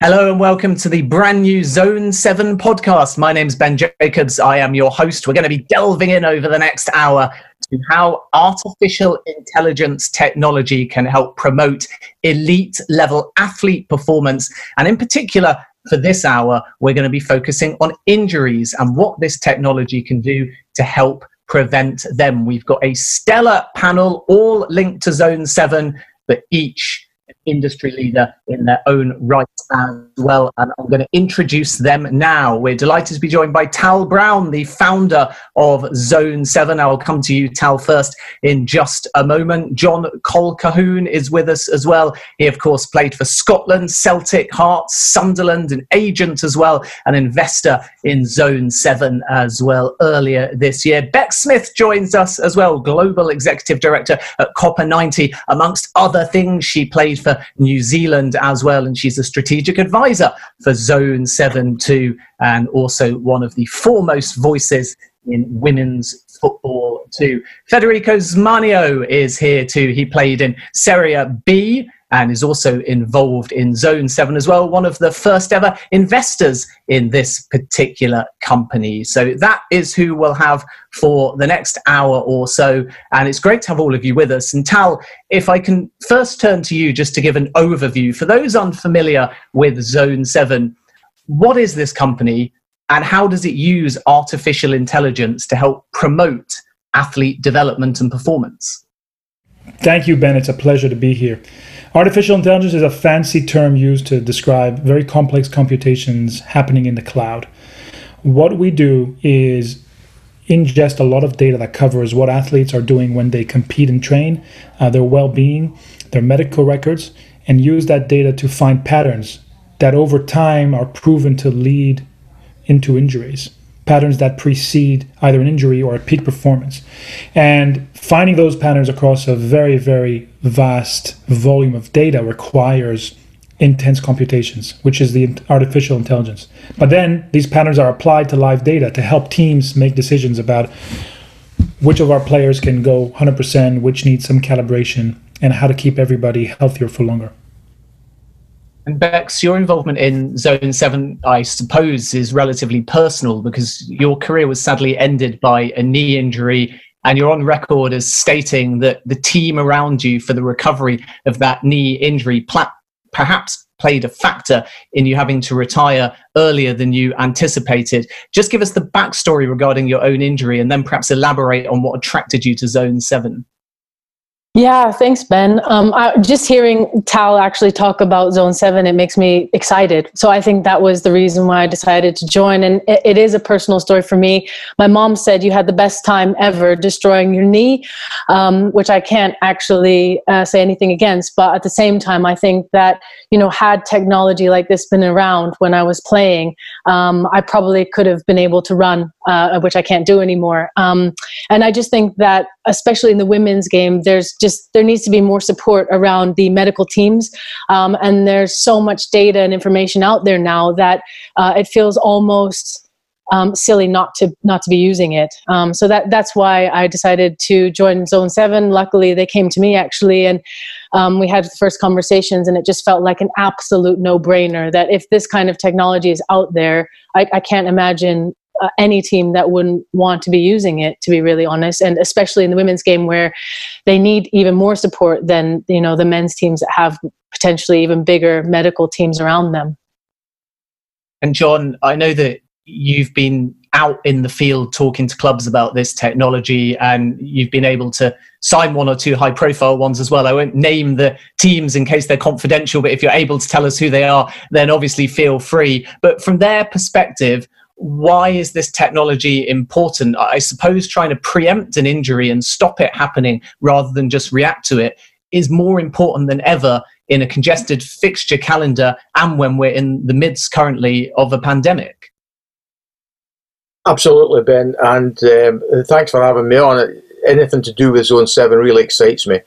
Hello and welcome to the brand new Zone 7 podcast. My name's Ben Jacobs. I am your host. We're going to be delving in over the next hour to how artificial intelligence technology can help promote elite level athlete performance. And in particular, for this hour, we're going to be focusing on injuries and what this technology can do to help prevent them. We've got a stellar panel, all linked to Zone 7, but each industry leader in their own right as well. And I'm going to introduce them now. We're delighted to be joined by Tal Brown, the founder of Zone 7. I will come to you, Tal, first in just a moment. John Colquhoun is with us as well. He, of course, played for Scotland, Celtic, Hearts, Sunderland, an agent as well, an investor in Zone 7 as well earlier this year. Bex Smith joins us as well, Global Executive Director at COPA90. Amongst other things, she played for New Zealand as well, and she's a strategic advisor for Zone 7 2, and also one of the foremost voices in women's football too. Federico Smanio is here too. He played in Serie B and is also involved in Zone 7 as well, one of the first ever investors in this particular company. So that is who we'll have for the next hour or so. And it's great to have all of you with us. And Tal, if I can first turn to you just to give an overview for those unfamiliar with Zone 7, what is this company and how does it use artificial intelligence to help promote athlete development and performance? Thank you, Ben. It's a pleasure to be here. Artificial intelligence is a fancy term used to describe very complex computations happening in the cloud. What we do is ingest a lot of data that covers what athletes are doing when they compete and train, uh, their well being, their medical records, and use that data to find patterns that over time are proven to lead into injuries patterns that precede either an injury or a peak performance. And finding those patterns across a very, very vast volume of data requires intense computations, which is the artificial intelligence. But then these patterns are applied to live data to help teams make decisions about which of our players can go 100%, which needs some calibration, and how to keep everybody healthier for longer. And Bex, your involvement in Zone 7, I suppose, is relatively personal because your career was sadly ended by a knee injury. And you're on record as stating that the team around you for the recovery of that knee injury perhaps played a factor in you having to retire earlier than you anticipated. Just give us the backstory regarding your own injury and then perhaps elaborate on what attracted you to Zone 7. Yeah, thanks, Ben. Um, I, just hearing Tal actually talk about Zone 7, it makes me excited. So I think that was the reason why I decided to join. And it, it is a personal story for me. My mom said you had the best time ever destroying your knee, um, which I can't actually uh, say anything against. But at the same time, I think that, you know, had technology like this been around when I was playing, um, I probably could have been able to run, uh, which I can't do anymore. Um, and I just think that, especially in the women's game, there's just just there needs to be more support around the medical teams um, and there's so much data and information out there now that uh, it feels almost um, silly not to not to be using it. Um, so that that's why I decided to join Zone Seven. Luckily, they came to me actually, and um, we had the first conversations, and it just felt like an absolute no brainer. That if this kind of technology is out there, I, I can't imagine uh, any team that wouldn't want to be using it to be really honest and especially in the women's game where they need even more support than you know the men's teams that have potentially even bigger medical teams around them and john i know that you've been out in the field talking to clubs about this technology and you've been able to sign one or two high profile ones as well. I won't name the teams in case they're confidential, but if you're able to tell us who they are, then obviously feel free. But from their perspective, why is this technology important? I suppose trying to preempt an injury and stop it happening rather than just react to it is more important than ever in a congested fixture calendar and when we're in the midst currently of a pandemic. Absolutely, Ben, and um, thanks for having me on. Anything to do with Zone 7 really excites me.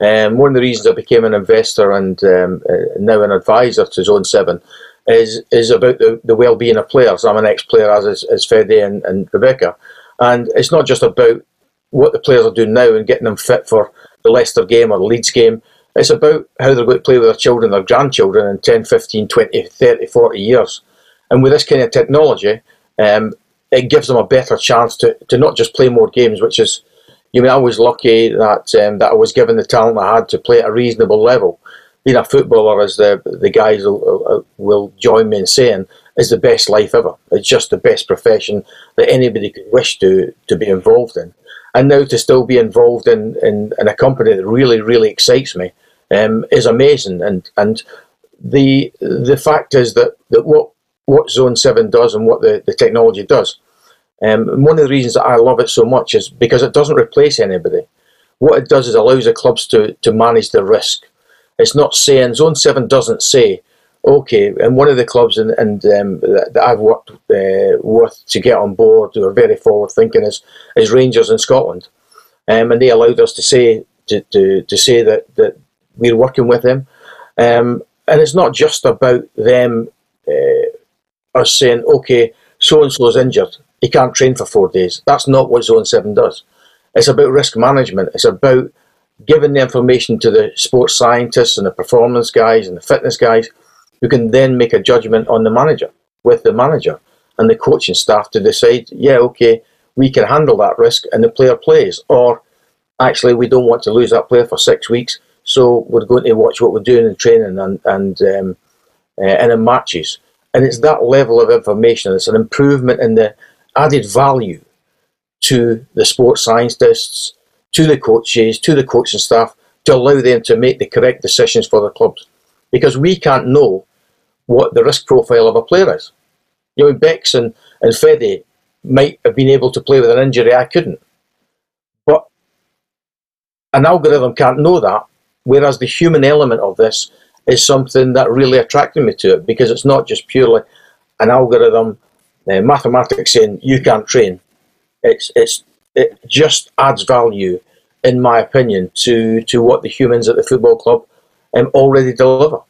Um, one of the reasons I became an investor and um, uh, now an advisor to Zone 7 is is about the, the well being of players. I'm an ex player, as is, is Fede and, and Rebecca. And it's not just about what the players are doing now and getting them fit for the Leicester game or the Leeds game. It's about how they're going to play with their children, their grandchildren in 10, 15, 20, 30, 40 years. And with this kind of technology, um, it gives them a better chance to, to not just play more games, which is, you know, I was lucky that um, that I was given the talent I had to play at a reasonable level. A footballer, as the the guys will, will join me in saying, is the best life ever. It's just the best profession that anybody could wish to to be involved in. And now to still be involved in, in, in a company that really, really excites me um, is amazing. And and the the fact is that, that what what Zone Seven does and what the, the technology does. Um, one of the reasons that I love it so much is because it doesn't replace anybody. What it does is allows the clubs to, to manage the risk. It's not saying Zone Seven doesn't say, okay, and one of the clubs and, and um, that, I've worked uh, with to get on board who are very forward thinking is, is Rangers in Scotland, um, and they allowed us to say to, to, to say that, that we're working with them, um, and it's not just about them uh, us saying okay, so and so is injured, he can't train for four days. That's not what Zone Seven does. It's about risk management. It's about giving the information to the sports scientists and the performance guys and the fitness guys who can then make a judgment on the manager with the manager and the coaching staff to decide, yeah, okay, we can handle that risk and the player plays. Or actually, we don't want to lose that player for six weeks, so we're going to watch what we're doing in training and, and, um, uh, and in matches. And it's that level of information, it's an improvement in the added value to the sports scientists, to the coaches, to the coaching staff to allow them to make the correct decisions for their clubs. Because we can't know what the risk profile of a player is. You know, Bex and, and Fede might have been able to play with an injury I couldn't. But an algorithm can't know that, whereas the human element of this is something that really attracted me to it because it's not just purely an algorithm, uh, mathematics saying you can't train. It's, it's, it just adds value, in my opinion, to, to what the humans at the football club um, already deliver.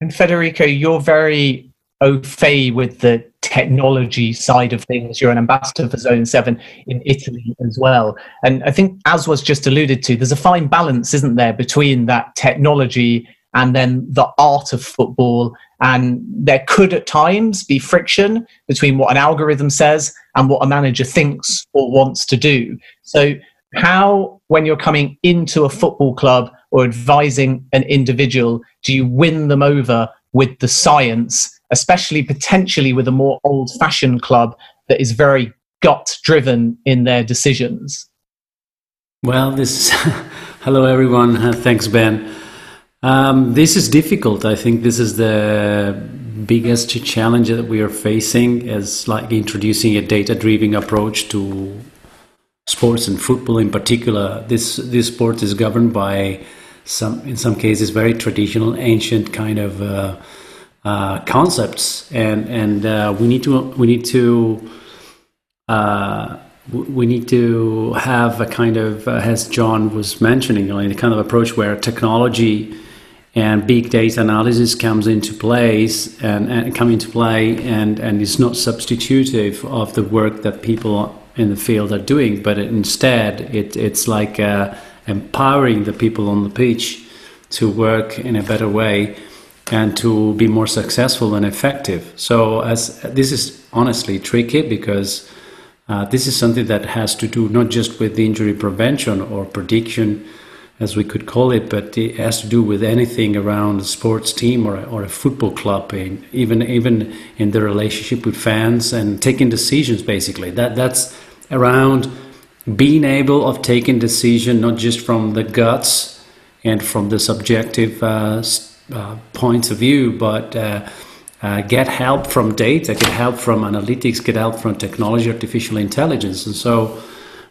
And Federico, you're very au fait with the technology side of things. You're an ambassador for Zone 7 in Italy as well. And I think, as was just alluded to, there's a fine balance, isn't there, between that technology and then the art of football. And there could at times be friction between what an algorithm says and what a manager thinks or wants to do. So, how, when you're coming into a football club or advising an individual, do you win them over with the science, especially potentially with a more old fashioned club that is very gut driven in their decisions? Well, this. Hello, everyone. Thanks, Ben. Um, this is difficult. I think this is the biggest challenge that we are facing is like introducing a data-driven approach to sports and football in particular. This this sport is governed by some, in some cases, very traditional, ancient kind of uh, uh, concepts, and and uh, we need to we need to uh, we need to have a kind of, uh, as John was mentioning, know, a kind of approach where technology and big data analysis comes into place and, and come into play and, and is not substitutive of the work that people in the field are doing, but instead it, it's like uh, empowering the people on the pitch to work in a better way and to be more successful and effective. So as this is honestly tricky because uh, this is something that has to do not just with injury prevention or prediction as we could call it, but it has to do with anything around a sports team or a, or a football club, and even even in the relationship with fans and taking decisions. Basically, that that's around being able of taking decision not just from the guts and from the subjective uh, uh, points of view, but uh, uh, get help from data, get help from analytics, get help from technology, artificial intelligence, and so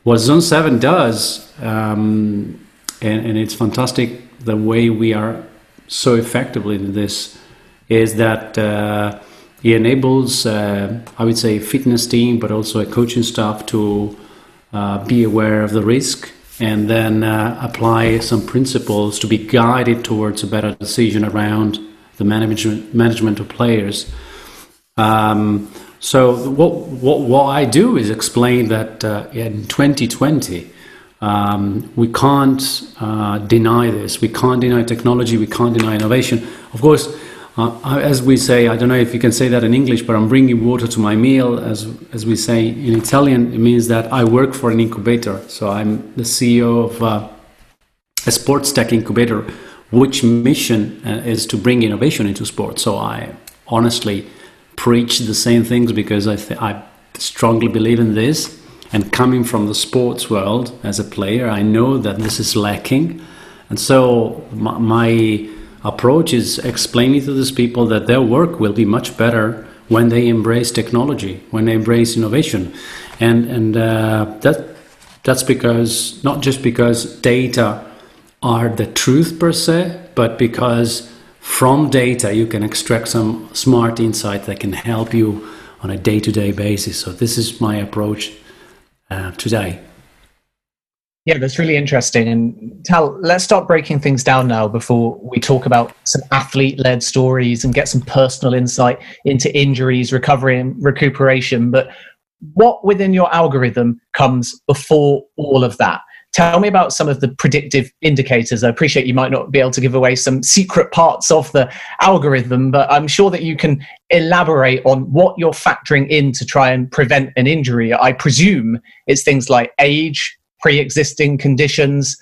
what Zone Seven does. Um, and, and it's fantastic the way we are so effectively in this is that uh, it enables, uh, I would say, fitness team, but also a coaching staff to uh, be aware of the risk and then uh, apply some principles to be guided towards a better decision around the management management of players. Um, so what, what what I do is explain that uh, in 2020 Um, we can't uh, deny this. We can't deny technology. We can't deny innovation. Of course, uh, as we say, I don't know if you can say that in English, but I'm bringing water to my meal. As as we say in Italian, it means that I work for an incubator. So I'm the CEO of uh, a sports tech incubator, which mission uh, is to bring innovation into sports. So I honestly preach the same things because I I strongly believe in this. And coming from the sports world as a player, I know that this is lacking. And so my, my approach is explaining to these people that their work will be much better when they embrace technology, when they embrace innovation. And, and uh, that, that's because, not just because data are the truth per se, but because from data you can extract some smart insight that can help you on a day to day basis. So, this is my approach uh, today. Yeah, that's really interesting. And Tal, let's start breaking things down now before we talk about some athlete led stories and get some personal insight into injuries, recovery, and recuperation. But what within your algorithm comes before all of that? Tell me about some of the predictive indicators. I appreciate you might not be able to give away some secret parts of the algorithm, but I'm sure that you can elaborate on what you're factoring in to try and prevent an injury. I presume it's things like age, pre existing conditions,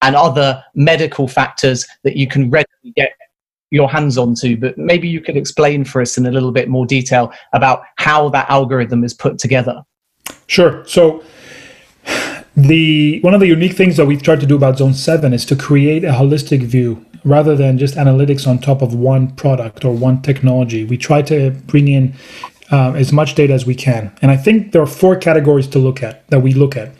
and other medical factors that you can readily get your hands onto. But maybe you could explain for us in a little bit more detail about how that algorithm is put together. Sure. So, the one of the unique things that we've tried to do about Zone 7 is to create a holistic view rather than just analytics on top of one product or one technology. We try to bring in uh, as much data as we can. And I think there are four categories to look at that we look at.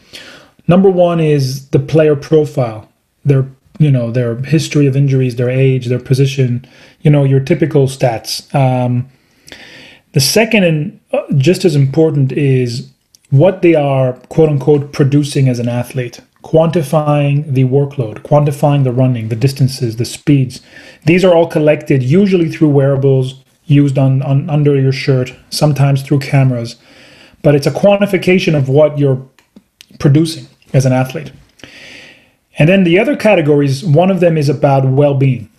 Number one is the player profile, their you know their history of injuries, their age, their position, you know your typical stats. Um, the second and uh, just as important is what they are quote unquote producing as an athlete, quantifying the workload, quantifying the running, the distances, the speeds. These are all collected usually through wearables used on, on under your shirt, sometimes through cameras. But it's a quantification of what you're producing as an athlete. And then the other categories, one of them is about well-being.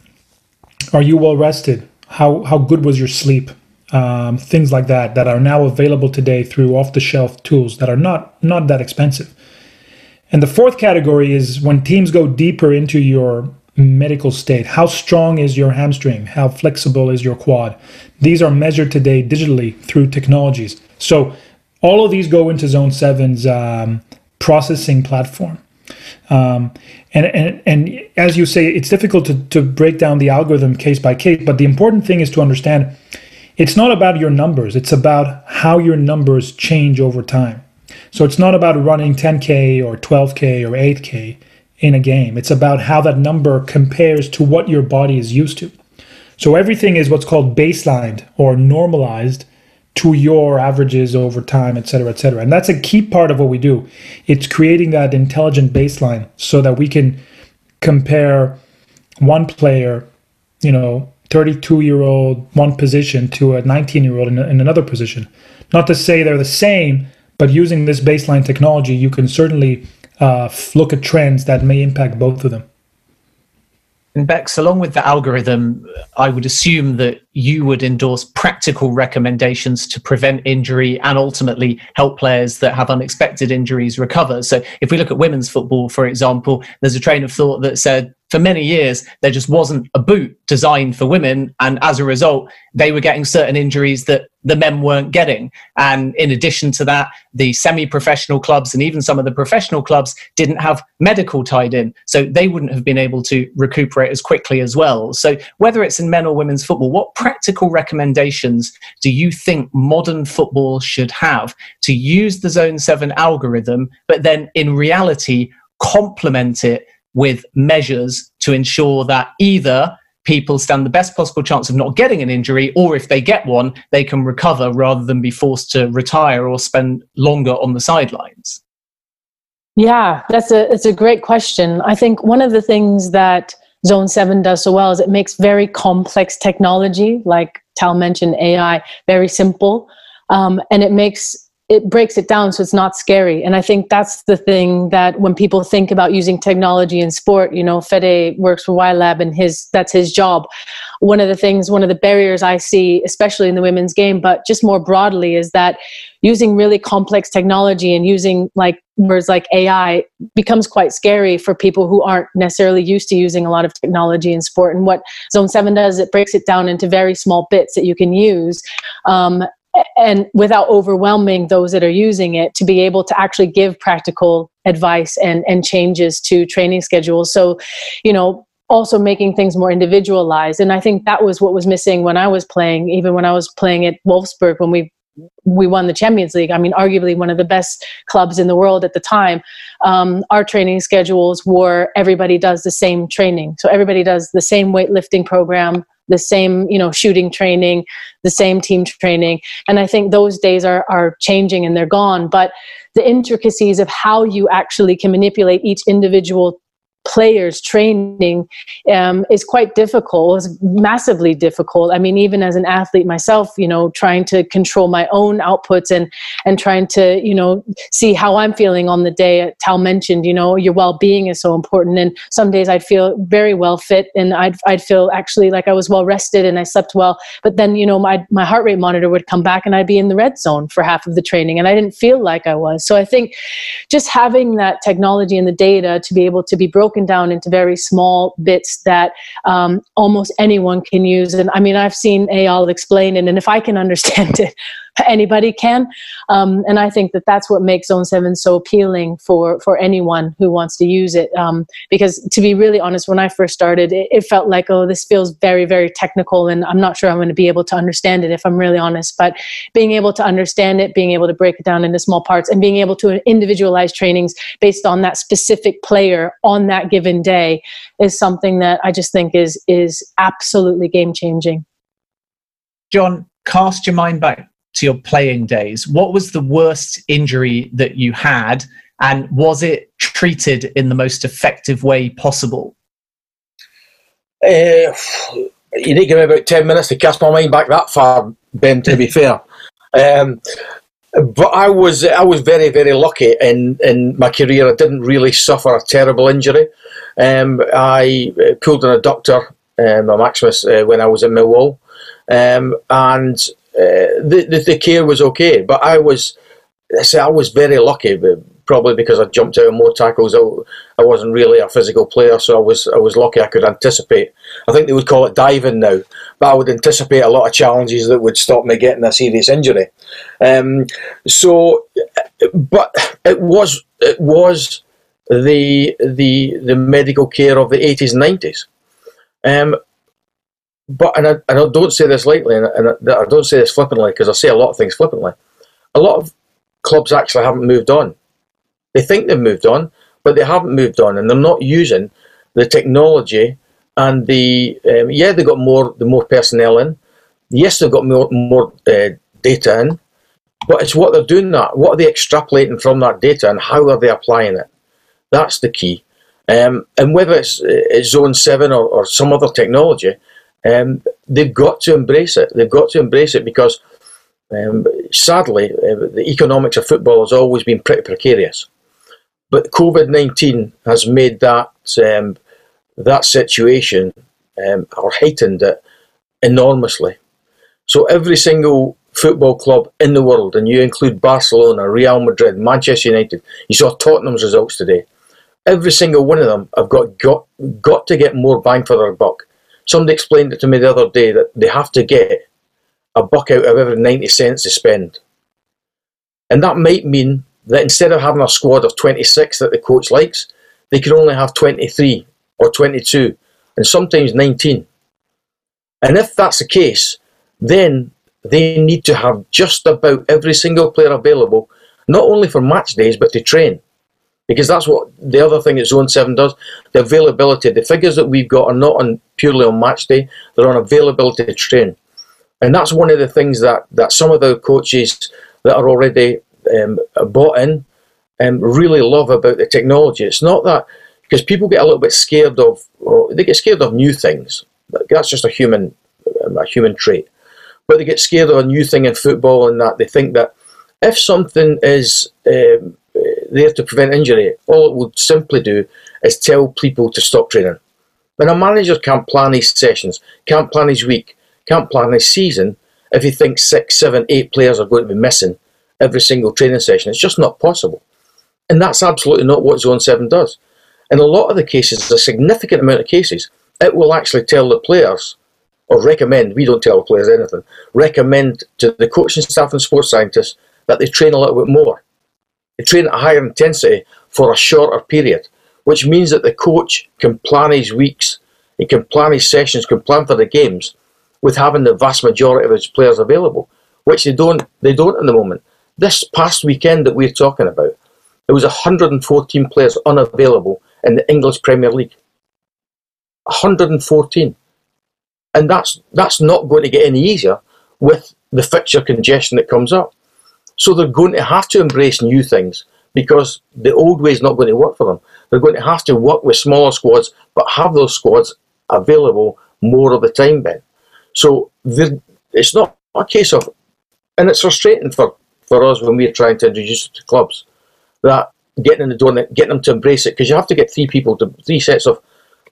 Are you well rested? How how good was your sleep? Um, things like that that are now available today through off-the-shelf tools that are not not that expensive. And the fourth category is when teams go deeper into your medical state. How strong is your hamstring? How flexible is your quad? These are measured today digitally through technologies. So all of these go into Zone 7's um, processing platform. Um, and, and, and as you say, it's difficult to, to break down the algorithm case by case, but the important thing is to understand it's not about your numbers, it's about how your numbers change over time. So it's not about running 10K or 12K or 8K in a game. It's about how that number compares to what your body is used to. So everything is what's called baselined or normalized to your averages over time, et cetera, et cetera. And that's a key part of what we do. It's creating that intelligent baseline so that we can compare one player, you know, 32 year old one position to a 19 year old in, in another position. Not to say they're the same, but using this baseline technology, you can certainly uh, look at trends that may impact both of them. And Bex, along with the algorithm, I would assume that you would endorse practical recommendations to prevent injury and ultimately help players that have unexpected injuries recover. So, if we look at women's football, for example, there's a train of thought that said for many years, there just wasn't a boot designed for women. And as a result, they were getting certain injuries that the men weren't getting. And in addition to that, the semi professional clubs and even some of the professional clubs didn't have medical tied in. So they wouldn't have been able to recuperate as quickly as well. So, whether it's in men or women's football, what practical recommendations do you think modern football should have to use the Zone 7 algorithm, but then in reality, complement it? with measures to ensure that either people stand the best possible chance of not getting an injury, or if they get one, they can recover rather than be forced to retire or spend longer on the sidelines? Yeah, that's a it's a great question. I think one of the things that Zone 7 does so well is it makes very complex technology, like Tal mentioned AI, very simple. Um, and it makes it breaks it down so it's not scary. And I think that's the thing that when people think about using technology in sport, you know, Fede works for Wylab and his that's his job. One of the things, one of the barriers I see, especially in the women's game, but just more broadly, is that using really complex technology and using like words like AI becomes quite scary for people who aren't necessarily used to using a lot of technology in sport. And what Zone 7 does, it breaks it down into very small bits that you can use. Um, and without overwhelming those that are using it to be able to actually give practical advice and, and changes to training schedules. So, you know, also making things more individualized. And I think that was what was missing when I was playing, even when I was playing at Wolfsburg when we we won the Champions League. I mean, arguably one of the best clubs in the world at the time. Um, our training schedules were everybody does the same training. So everybody does the same weightlifting program, the same you know shooting training the same team training. And i think those days are are changing and they're gone. But the intricacies of how you actually can manipulate each individual players training um, is quite difficult it's massively difficult. I mean even as an athlete myself you know trying to control my own outputs and and trying to you know see how i'm feeling on the day tal mentioned you know your well-being is so important. And some days i'd feel very well fit and i'd, I'd feel actually like i was well rested and i slept well. But then you know my, my heart rate monitor would come back and i'd be in the red zone for half of the training and i didn't feel like i was. So i think just having that technology and the data to be able to be broken broken down into very small bits that um, almost anyone can use. And I mean, I've seen Eyal explain it, and if I can understand it, anybody can. Um, and I think that that's what makes Zone 7 so appealing for, for anyone who wants to use it. Um, because to be really honest, when I first started, it, it, felt like, oh, this feels very, very technical, and I'm not sure I'm going to be able to understand it if I'm really honest. But being able to understand it, being able to break it down into small parts, and being able to individualize trainings based on that specific player on that given day is something that I just think is is absolutely game changing. John, cast your mind back to your playing days, what was the worst injury that you had, and was it treated in the most effective way possible? Uh, you need to give me about 10 minutes to cast my mind back that far, Ben, to be fair. Um, but I was I was very very lucky in, in my career. I didn't really suffer a terrible injury. Um, I uh, pulled an adductor, um, a maximus, uh, when I was in Millwall, um, and uh, the, the, the care was okay, but I was I say I was very lucky, probably because I jumped out more tackles. I, I wasn't really a physical player, so I was I was lucky. I could anticipate. I think they would call it diving now, but I would anticipate a lot of challenges that would stop me getting a serious injury. Um, so, but it was it was the the the medical care of the eighties and nineties. Um, but and I, and I don't say this lightly, and I, I don't say this flippantly because I say a lot of things flippantly. A lot of clubs actually haven't moved on. They think they've moved on, but they haven't moved on, and they're not using the technology and the um, yeah they got more the more personnel in. Yes, they've got more more uh, data in, but it's what they're doing that. What are they extrapolating from that data, and how are they applying it? That's the key. Um, and whether it's, it's Zone Seven or, or some other technology, um, they've got to embrace it. They've got to embrace it because, um, sadly, uh, the economics of football has always been pretty precarious. But COVID nineteen has made that um, that situation um, or heightened it enormously. So every single football club in the world, and you include Barcelona, Real Madrid, Manchester United, you saw Tottenham's results today. Every single one of them have got got got to get more bang for their buck Somebody explained it to me the other day that they have to get a buck out of every 90 cents they spend. And that might mean that instead of having a squad of 26 that the coach likes, they can only have 23 or 22 and sometimes 19. And if that's the case, then they need to have just about every single player available, not only for match days, but to train because that's what the other thing that Zone 7 does. The availability, the figures that we've got are not on purely on match day, they're on availability to train. And that's one of the things that, that some of the coaches that are already um, bought in um, really love about the technology. It's not that, because people get a little bit scared of, they get scared of new things. That's just a human, um, a human trait. But they get scared of a new thing in football and that they think that If something is um, there to prevent injury, all it would simply do is tell people to stop training. When a manager can't plan his sessions, can't plan his week, can't plan his season, if he thinks six, seven, eight players are going to be missing every single training session, it's just not possible. And that's absolutely not what Zone 7 does. In a lot of the cases, a significant amount of cases, it will actually tell the players, or recommend, we don't tell the players anything, recommend to the coaching staff and sports scientists that they train a little bit more. Train at a higher intensity for a shorter period, which means that the coach can plan his weeks, he can plan his sessions, can plan for the games with having the vast majority of his players available, which they don't they don't at the moment. This past weekend that we're talking about, there was 114 players unavailable in the English Premier League. 114. And that's that's not going to get any easier with the fixture congestion that comes up. So they're going to have to embrace new things because the old way is not going to work for them. They're going to have to work with smaller squads, but have those squads available more of the time, then. So it's not a case of, and it's frustrating for, for us when we're trying to introduce it to clubs, that getting in the door, getting them to embrace it, because you have to get three people to three sets of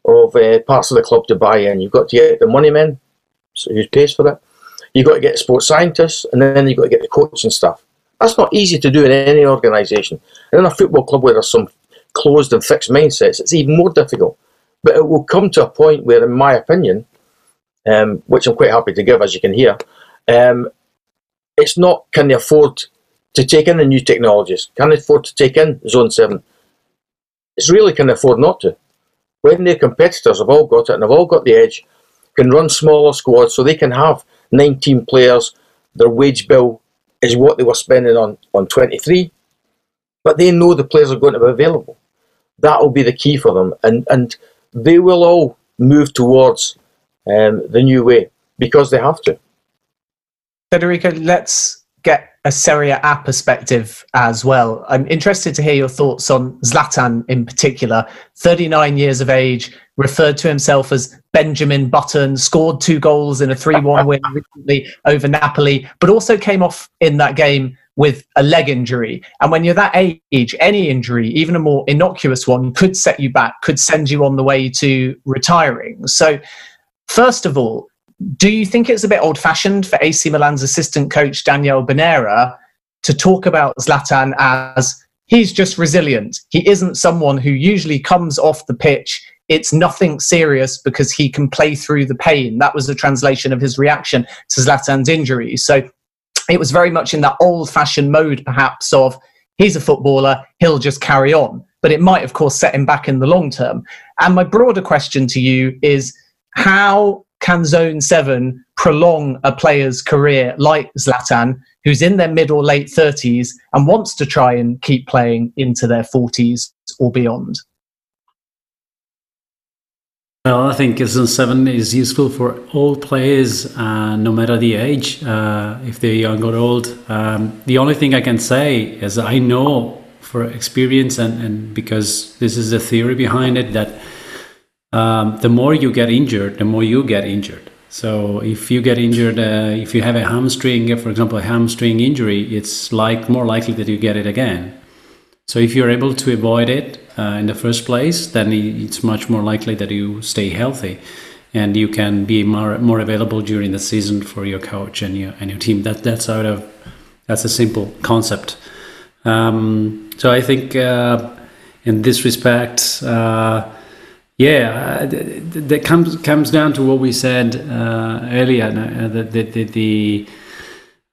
of uh, parts of the club to buy in. You've got to get the money men, so who pays for that. You've got to get sports scientists, and then you've got to get the coaching staff. That's not easy to do in any organisation. And in a football club where there's some closed and fixed mindsets, it's even more difficult. But it will come to a point where, in my opinion, um, which I'm quite happy to give, as you can hear, um, it's not can they afford to take in the new technologies? Can they afford to take in Zone 7? It's really can they afford not to. When their competitors have all got it and have all got the edge, can run smaller squads so they can have 19 players, their wage bill is what they were spending on, on 23, but they know the players are going to be available. That will be the key for them, and, and they will all move towards um, the new way because they have to. Federico, let's get a Serie A perspective as well. I'm interested to hear your thoughts on Zlatan in particular. 39 years of age, referred to himself as Benjamin Button, scored two goals in a 3 1 win recently over Napoli, but also came off in that game with a leg injury. And when you're that age, any injury, even a more innocuous one, could set you back, could send you on the way to retiring. So, first of all, do you think it's a bit old fashioned for AC Milan's assistant coach Daniel Bonera to talk about Zlatan as he's just resilient? He isn't someone who usually comes off the pitch. It's nothing serious because he can play through the pain. That was the translation of his reaction to Zlatan's injury. So it was very much in that old fashioned mode, perhaps, of he's a footballer, he'll just carry on. But it might, of course, set him back in the long term. And my broader question to you is how can Zone 7 prolong a player's career like Zlatan, who's in their mid or late 30s and wants to try and keep playing into their 40s or beyond? Well, I think Zone 7 is useful for all players, uh, no matter the age, uh, if they're young or old. Um, the only thing I can say is I know for experience and, and because this is the theory behind it that um, the more you get injured, the more you get injured. So if you get injured, uh, if you have a hamstring, for example, a hamstring injury, it's like more likely that you get it again. So if you're able to avoid it uh, in the first place, then it's much more likely that you stay healthy, and you can be more more available during the season for your coach and your and your team. That that's out of that's a simple concept. Um, so I think uh, in this respect uh, yeah, uh, that comes comes down to what we said uh, earlier. Uh, the the the,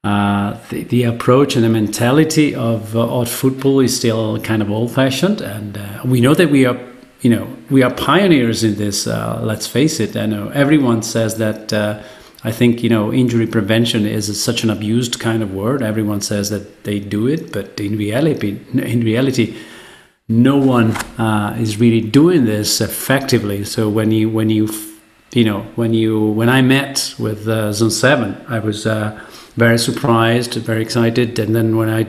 uh, the, the approach and the mentality of uh, football is still kind of old fashioned, and uh, we know that we are you know we are pioneers in this. let's face it. I know everyone says that. I think you know injury prevention is such an abused kind of word. Everyone says that they do it, but in reality, in reality no one uh, is really doing this effectively. So when you when you you know when you when I met with uh, Zone Seven, I was uh, very surprised, very excited, and then when I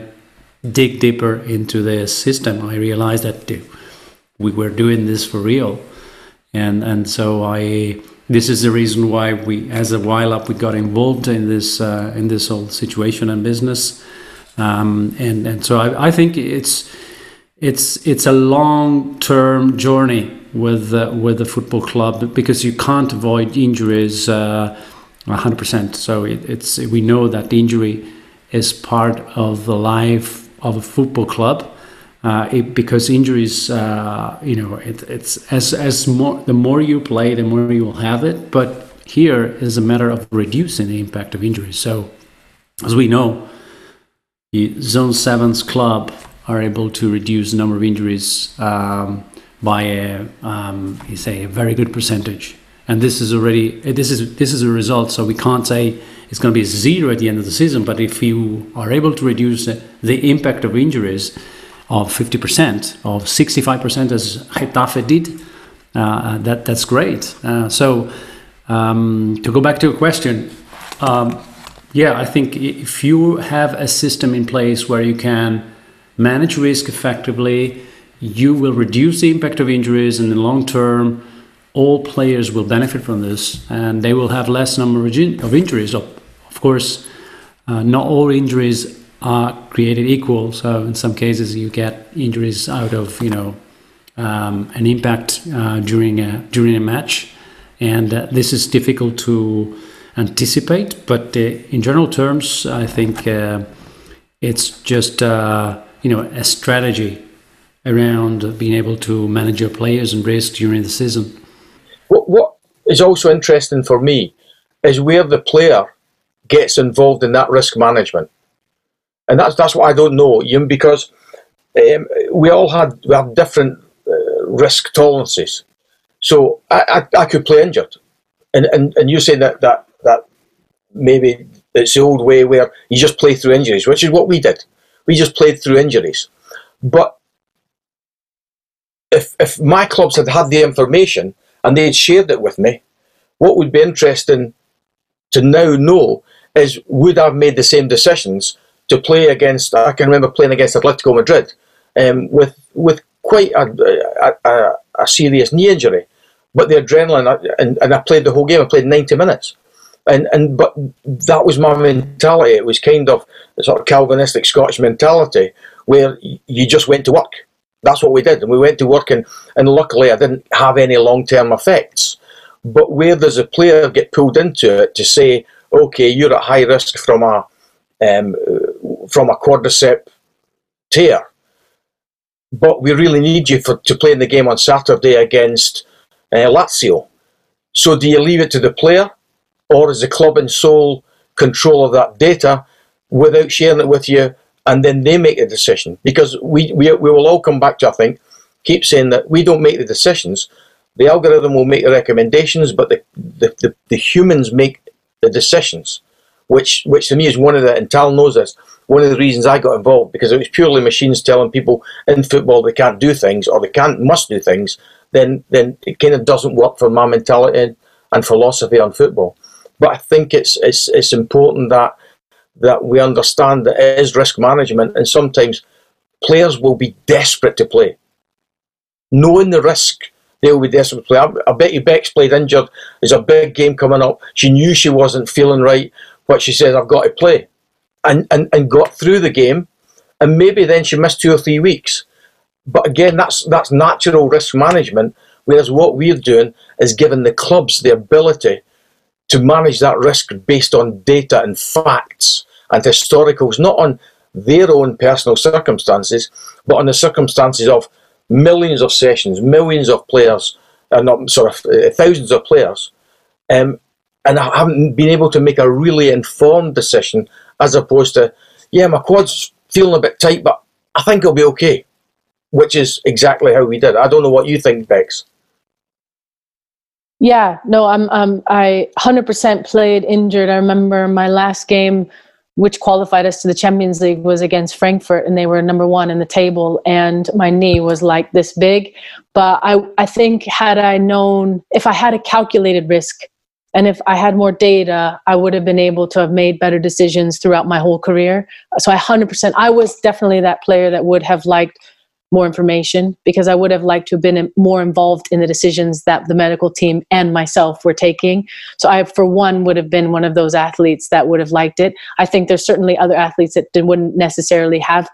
dig deeper into the system, I realized that we were doing this for real, and and so I. This is the reason why we, as a Wylab, we got involved in this uh, in this whole situation and business Um, and and so I, I think it's it's it's a long term journey with uh, with the football club because you can't avoid injuries uh, 100%. So it, it's we know that injury is part of the life of a football club. Uh, it, because injuries, uh, you know, it, it's as as more the more you play, the more you will have it. But here is a matter of reducing the impact of injuries. So, as we know, the Zone Sevens club are able to reduce the number of injuries um, by a, um, you say, a very good percentage. And this is already this is this is a result. So we can't say it's going to be zero at the end of the season. But if you are able to reduce the impact of injuries of 50%, of 65% as Getafe did, uh, that that's great. Uh, so um, to go back to your question, um, yeah, I think if you have a system in place where you can manage risk effectively, you will reduce the impact of injuries and in the long term. All players will benefit from this, and they will have less number of injuries. Of, course, uh, not all injuries are created equal. So in some cases, you get injuries out of you know um, an impact uh, during a during a match, and uh, this is difficult to anticipate. But uh, in general terms, I think uh, it's just uh, you know a strategy around being able to manage your players and risk during the season. What, what is also interesting for me is where the player gets involved in that risk management, and that's that's what I don't know, Ian, because um, we all had we have different uh, risk tolerances. So I, I, I, could play injured, and and, and you say that that that maybe it's the old way where you just play through injuries, which is what we did. We just played through injuries. But if, if my clubs had had the information and they'd shared it with me, what would be interesting to now know is would I have made the same decisions to play against, I can remember playing against Atletico Madrid um, with, with quite a, a, a, serious knee injury. But the adrenaline, and, and I played the whole game, I played 90 minutes and and but that was my mentality. It was kind of a sort of Calvinistic Scottish mentality where you just went to work. That's what we did, and we went to work, and, and luckily I didn't have any long term effects. But where does a player get pulled into it to say, okay, you're at high risk from a um, from a quadricep tear, but we really need you for, to play in the game on Saturday against uh, Lazio. So do you leave it to the player? or is the club in sole control of that data without sharing it with you and then they make the decision. Because we, we, we will all come back to I think keep saying that we don't make the decisions. The algorithm will make the recommendations but the, the, the, the humans make the decisions which which to me is one of the and Tal knows this one of the reasons I got involved because it was purely machines telling people in football they can't do things or they can't must do things then then it kind of doesn't work for my mentality and philosophy on football. But I think it's it's it's important that that we understand that it is risk management, and sometimes players will be desperate to play, knowing the risk. They'll be desperate to play. I, bet you Bex played injured. There's a big game coming up. She knew she wasn't feeling right, but she says, "I've got to play," and and and got through the game, and maybe then she missed two or three weeks. But again, that's that's natural risk management. Whereas what we're doing is giving the clubs the ability to manage that risk based on data and facts and historicals, not on their own personal circumstances, but on the circumstances of millions of sessions, millions of players, and uh, not sort of uh, thousands of players, um, and I haven't been able to make a really informed decision as opposed to, yeah, my quad's feeling a bit tight, but I think it'll be okay, which is exactly how we did. I don't know what you think, Bex. Yeah, no, I'm um I 100% played injured. I remember my last game which qualified us to the Champions League was against Frankfurt and they were number 1 in the table and my knee was like this big, but I I think had I known if I had a calculated risk and if I had more data, I would have been able to have made better decisions throughout my whole career. So I 100% I was definitely that player that would have liked more information because I would have liked to have been more involved in the decisions that the medical team and myself were taking. So I, for one, would have been one of those athletes that would have liked it. I think there's certainly other athletes that wouldn't necessarily have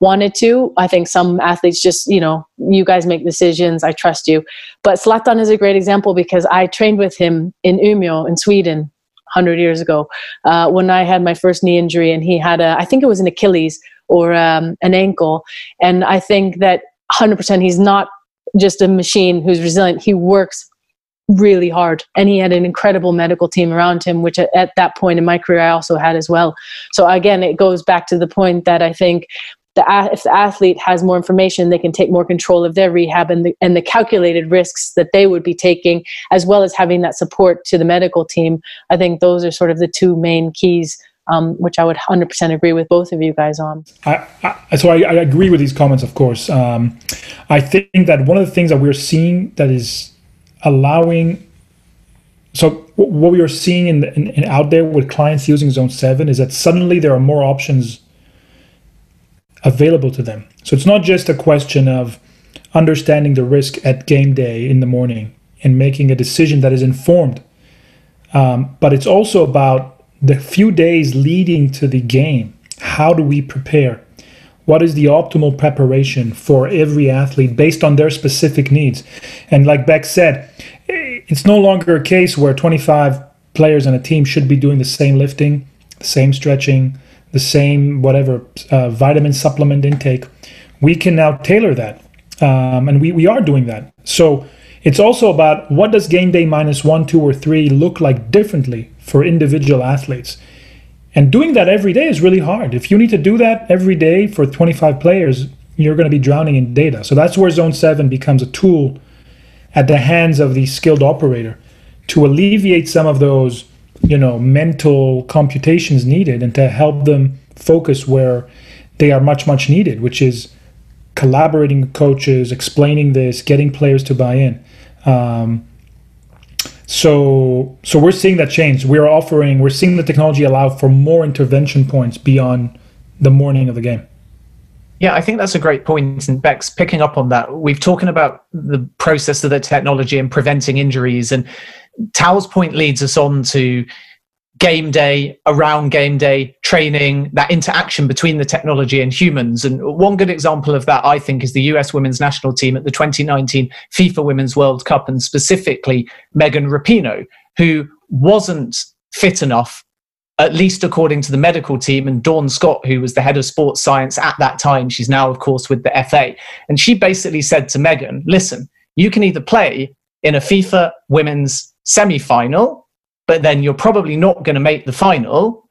wanted to. I think some athletes just, you know, you guys make decisions. I trust you. But Zlatan is a great example because I trained with him in Umeå in Sweden 100 years ago uh, when I had my first knee injury and he had a, I think it was an Achilles or um, an ankle. And I think that 100% he's not just a machine who's resilient. He works really hard and he had an incredible medical team around him which at, that point in my career i also had as well so again it goes back to the point that i think the, if the athlete has more information, they can take more control of their rehab and the, and the calculated risks that they would be taking, as well as having that support to the medical team. I think those are sort of the two main keys um, which I would 100% agree with both of you guys on. I, I, so I, I, agree with these comments, of course. Um, I think that one of the things that we're seeing that is allowing, so what we are seeing in, in, in out there with clients using Zone 7 is that suddenly there are more options available to them. So it's not just a question of understanding the risk at game day in the morning and making a decision that is informed, um, but it's also about the few days leading to the game, how do we prepare? What is the optimal preparation for every athlete based on their specific needs? And like Bex said, it's no longer a case where 25 players on a team should be doing the same lifting, the same stretching, the same whatever uh, vitamin supplement intake. We can now tailor that, um, and we, we are doing that. So it's also about what does game day minus one, two, or three look like differently for individual athletes. And doing that every day is really hard. If you need to do that every day for 25 players, you're going to be drowning in data. So that's where Zone 7 becomes a tool at the hands of the skilled operator to alleviate some of those, you know, mental computations needed and to help them focus where they are much, much needed, which is collaborating with coaches, explaining this, getting players to buy in. Um, so so we're seeing that change. We're offering, we're seeing the technology allow for more intervention points beyond the morning of the game. Yeah, I think that's a great point. And Bex, picking up on that, we've talking about the process of the technology and preventing injuries. And Tal's point leads us on to game day, around game day, training, that interaction between the technology and humans. And one good example of that, I think, is the US women's national team at the 2019 FIFA Women's World Cup, and specifically Megan Rapinoe, who wasn't fit enough, at least according to the medical team, and Dawn Scott, who was the head of sports science at that time. She's now, of course, with the FA. And she basically said to Megan, listen, you can either play in a FIFA women's semi final but then you're probably not going to make the final,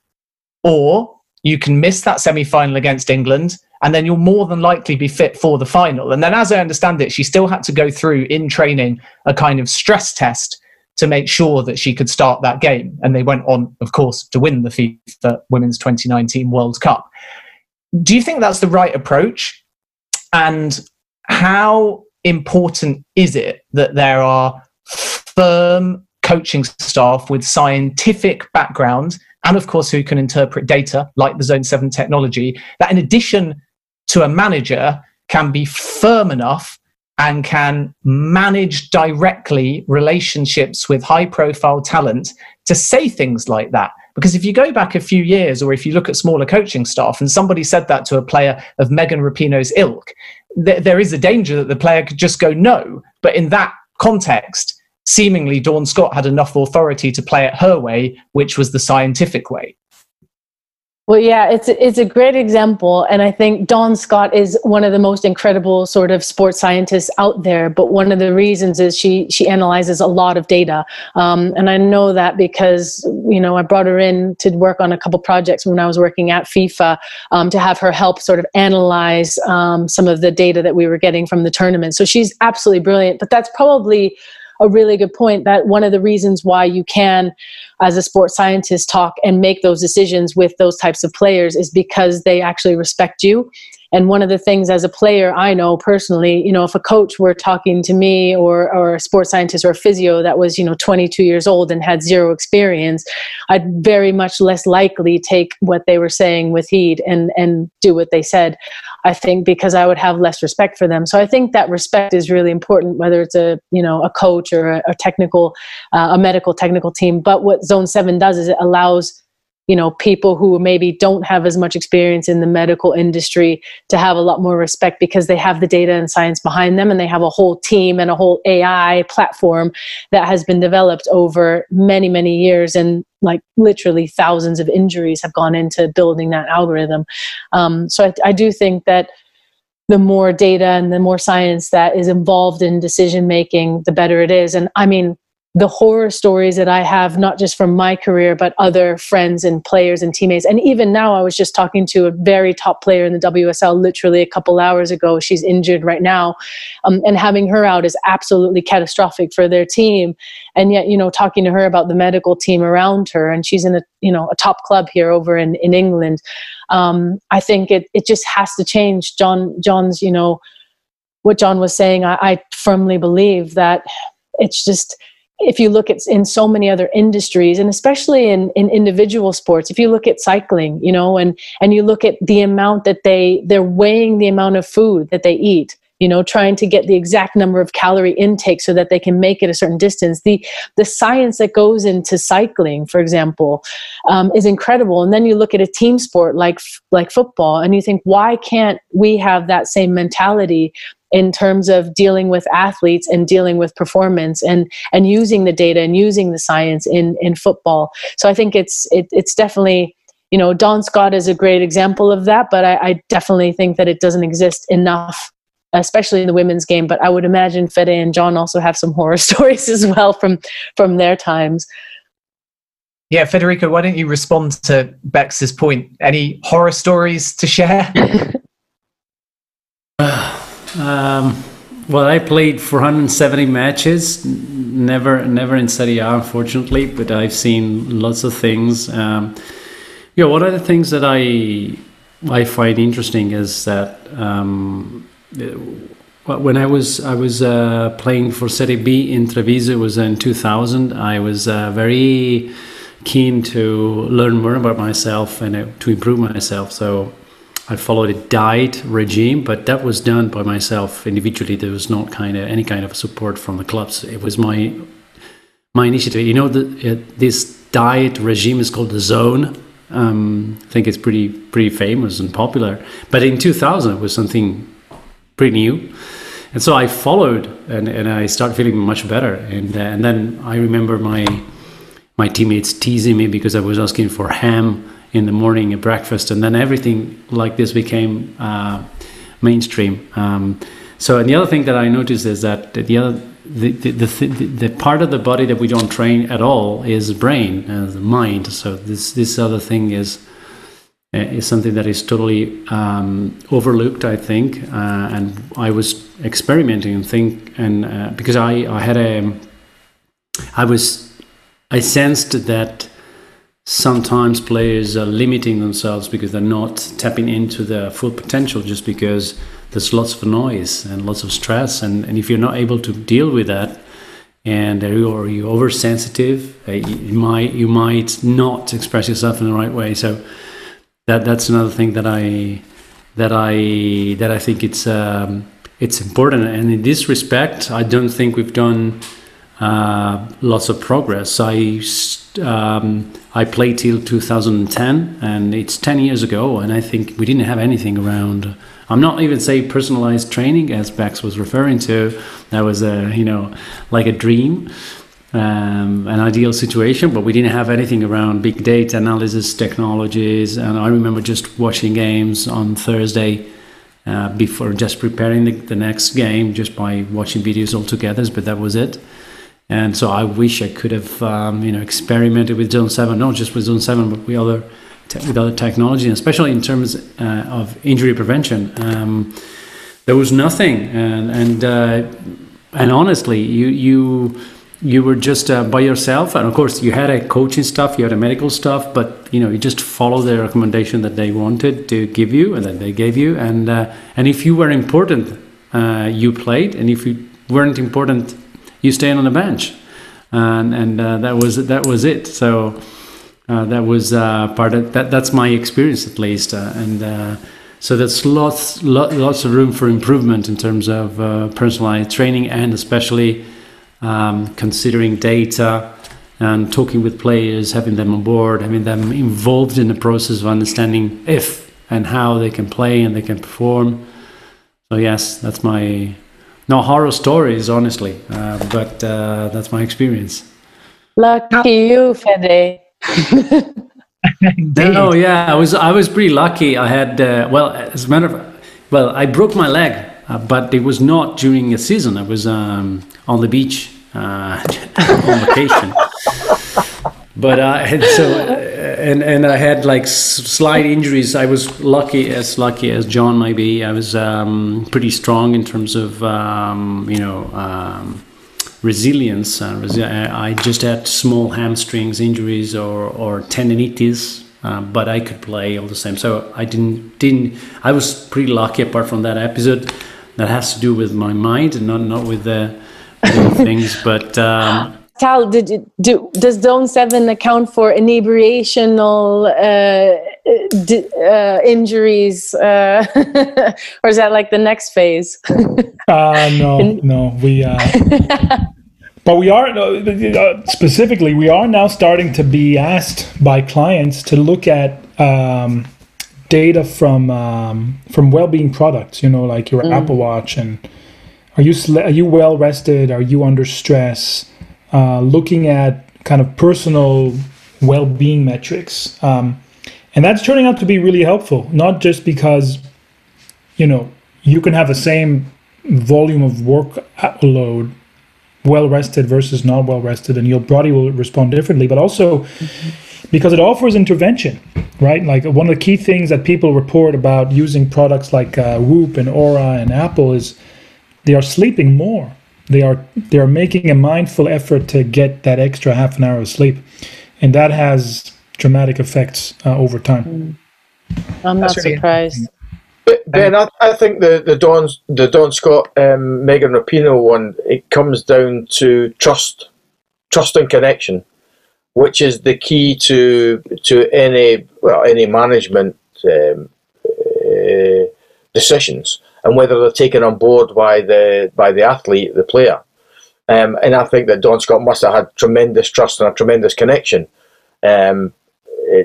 or you can miss that semi final against England, and then you'll more than likely be fit for the final. And then, as I understand it, she still had to go through in training a kind of stress test to make sure that she could start that game. And they went on, of course, to win the FIFA Women's 2019 World Cup. Do you think that's the right approach? And how important is it that there are firm coaching staff with scientific background and of course who can interpret data like the zone 7 technology that in addition to a manager can be firm enough and can manage directly relationships with high profile talent to say things like that. Because if you go back a few years or if you look at smaller coaching staff and somebody said that to a player of Megan Rapinoe's ilk th- there is a danger that the player could just go no. But in that context seemingly Dawn Scott had enough authority to play it her way, which was the scientific way. Well, yeah, it's it's a great example, and I think Dawn Scott is one of the most incredible sort of sports scientists out there. But one of the reasons is she she analyzes a lot of data, um, and I know that because you know I brought her in to work on a couple projects when I was working at FIFA um, to have her help sort of analyze um, some of the data that we were getting from the tournament. So she's absolutely brilliant. But that's probably a really good point that one of the reasons why you can as a sports scientist talk and make those decisions with those types of players is because they actually respect you. And one of the things as a player i know personally you know if a coach were talking to me or, or a sports scientist or a physio that was you know 22 years old and had zero experience i'd very much less likely take what they were saying with heed and and do what they said I think because I would have less respect for them. So I think that respect is really important, whether it's a you know a coach or a, a technical, uh, a medical technical team. But what Zone Seven does is it allows you know people who maybe don't have as much experience in the medical industry to have a lot more respect because they have the data and science behind them and they have a whole team and a whole ai platform that has been developed over many many years and like literally thousands of injuries have gone into building that algorithm. Um, so I, I do think that the more data and the more science that is involved in decision making the better it is. And i mean the horror stories that I have, not just from my career, but other friends and players and teammates. And even now, I was just talking to a very top player in the WSL literally a couple hours ago. She's injured right now. Um, and having her out is absolutely catastrophic for their team. And yet, you know, talking to her about the medical team around her, and she's in a, you know, a top club here over in, in England. Um, I think it, it just has to change. John, John's, you know, what John was saying, I, I firmly believe that it's just, if you look at in so many other industries and especially in, in individual sports if you look at cycling you know and and you look at the amount that they they're weighing the amount of food that they eat you know trying to get the exact number of calorie intake so that they can make it a certain distance. The the science that goes into cycling for example um, is incredible. And then you look at a team sport like like football and you think why can't we have that same mentality in terms of dealing with athletes and dealing with performance and and using the data and using the science in in football. So I think it's it, it's definitely you know Dawn Scott is a great example of that, but I, I definitely think that it doesn't exist enough especially in the women's game. But I would imagine Fede and John also have some horror stories as well from from their times. Yeah, Federico, why don't you respond to Bex's point? Any horror stories to share? Um, well, I played 470 matches, never, never in Serie A, unfortunately, but I've seen lots of things. Um, yeah, one of the things that I I find interesting is that um, when I was I was uh, playing for Serie B in Treviso, it was in 2000. I was uh, very keen to learn more about myself and uh, to improve myself. So I followed a diet regime, but that was done by myself individually. There was not kind of any kind of support from the clubs. It was my my initiative. You know, the, uh, this diet regime is called the Zone. Um, I think it's pretty pretty famous and popular. But in 2000, it was something pretty new, and so I followed, and, and I started feeling much better. And uh, and then I remember my my teammates teasing me because I was asking for ham in the morning at breakfast, and then everything like this became uh, mainstream. Um, so, and the other thing that I noticed is that the other the the, the, the part of the body that we don't train at all is brain, uh, the mind. So this this other thing is uh, is something that is totally um, overlooked, I think. Uh, and I was experimenting and think, and uh, because I I had a I was I sensed that sometimes players are limiting themselves because they're not tapping into their full potential just because there's lots of noise and lots of stress. And, and if you're not able to deal with that and or you're oversensitive uh, you might you might not express yourself in the right way. So that that's another thing that i that i that i think it's um, it's important. And in this respect i don't think we've done uh, lots of progress. I um, I played till 2010, and it's 10 years ago, and I think we didn't have anything around. I'm not even say personalized training, as Bex was referring to. That was a you know like a dream, um, an ideal situation, but we didn't have anything around big data analysis technologies. And I remember just watching games on Thursday. Uh, before just preparing the, the next game, just by watching videos all together, but that was it. And so I wish I could have, um, you know, experimented with Zone Seven, not just with Zone Seven, but with other te- with other technology, especially in terms uh, of injury prevention. Um, there was nothing, and and uh, and honestly, you you you were just uh, by yourself, and of course you had a coaching stuff, you had a medical stuff, but you know you just follow the recommendation that they wanted to give you and that they gave you, and uh, and if you were important, uh, you played, and if you weren't important you stand on the bench, and and uh, that was that was it. So uh, that was uh, part of that. That's my experience at least, uh, and uh, So there's lots, lots of room for improvement in terms of uh, personalized training and especially um, considering data and talking with players, having them on board, having them involved in the process of understanding if and how they can play and they can perform. So yes, that's my no horror stories, honestly, uh, but uh, that's my experience. Lucky you, Fede. no, yeah, I was I was pretty lucky. I had uh, well, as a matter of well, I broke my leg, uh, but it was not during a season. I was um, on the beach uh, on vacation. But uh, and so and and I had like slight injuries. I was lucky as lucky as John might be. I was um, pretty strong in terms of um, you know. Um, resilience. Uh, I just had small hamstrings injuries or, or tendinitis, uh, but I could play all the same. So I didn't didn't. I was pretty lucky. Apart from that episode, that has to do with my mind and not not with the, things. But um, Tal, did you, do does Zone Seven account for inebriational uh, d- uh, injuries, uh, or is that like the next phase? uh, no, no, we. Uh, but we are uh, specifically we are now starting to be asked by clients to look at um, data from um, from well-being products. You know, like your mm. Apple Watch, and are you are you well rested? Are you under stress? Uh, looking at kind of personal well-being metrics um, and that's turning out to be really helpful not just because you know you can have the same volume of work load well rested versus not well rested and your body will respond differently but also mm-hmm. because it offers intervention right like one of the key things that people report about using products like uh, whoop and Oura and apple is they are sleeping more they are they are making a mindful effort to get that extra half an hour of sleep, and that has dramatic effects uh, over time. Mm. I'm not really surprised. Ben, I, I, think the the Dawn the Dawn Scott um, Megan Rapinoe one it comes down to trust, trust and connection, which is the key to to any well any management um, uh, decisions and whether they're taken on board by the by the athlete, the player. Um, and I think that Dawn Scott must have had tremendous trust and a tremendous connection um,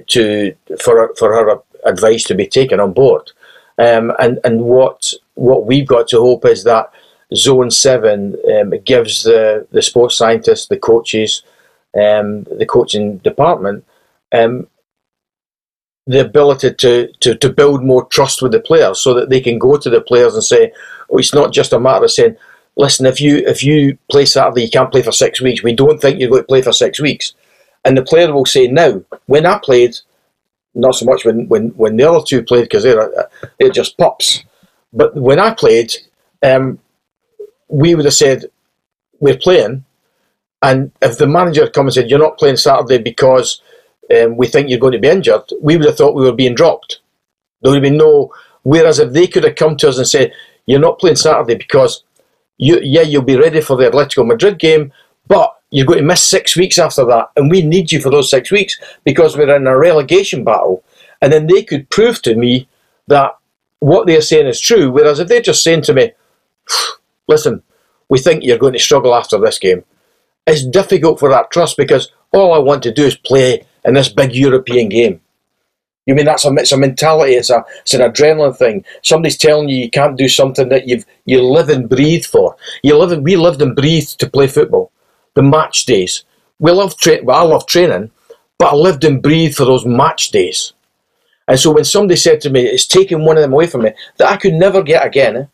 to for for her advice to be taken on board. Um, and and what what we've got to hope is that Zone Seven um, gives the the sports scientists, the coaches, um, the coaching department um, the ability to, to, to build more trust with the players so that they can go to the players and say, oh, it's not just a matter of saying, listen, if you if you play Saturday, you can't play for six weeks. We don't think you're going to play for six weeks. And the player will say, now, when I played, not so much when, when, when the other two played because they're, they're just pups. But when I played, um, we would have said, we're playing. And if the manager had come and said, you're not playing Saturday because um, we think you're going to be injured, we would have thought we were being dropped. There would have been no. Whereas if they could have come to us and said, "You're not playing Saturday because you, yeah, you'll be ready for the Atletico Madrid game, but you're going to miss six weeks after that, and we need you for those six weeks because we're in a relegation battle." And then they could prove to me that what they're saying is true. Whereas if they're just saying to me, "Listen, we think you're going to struggle after this game," it's difficult for that trust because all I want to do is play in this big European game. You mean that's a it's a mentality, it's a it's an adrenaline thing. Somebody's telling you you can't do something that you've you live and breathe for. You live and we lived and breathed to play football. The match days. We love tra- well, I love training, but I lived and breathed for those match days. And so when somebody said to me, it's taking one of them away from me, that I could never get again.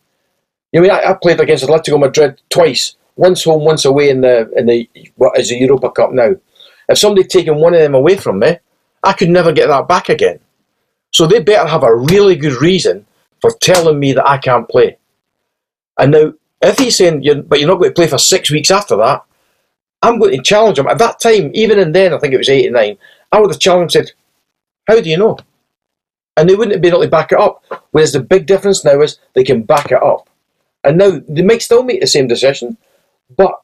You know, I, I played against Atletico Madrid twice, once home, once away in the in the what is the Europa Cup now. If somebody taken one of them away from me, I could never get that back again. So they better have a really good reason for telling me that I can't play. And now, if he's saying, you're, but you're not going to play for six weeks after that, I'm going to challenge him. At that time, even in then, I think it was 89, I would have challenged and said, How do you know? And they wouldn't have been able to back it up. Whereas the big difference now is they can back it up. And now they might still make the same decision, but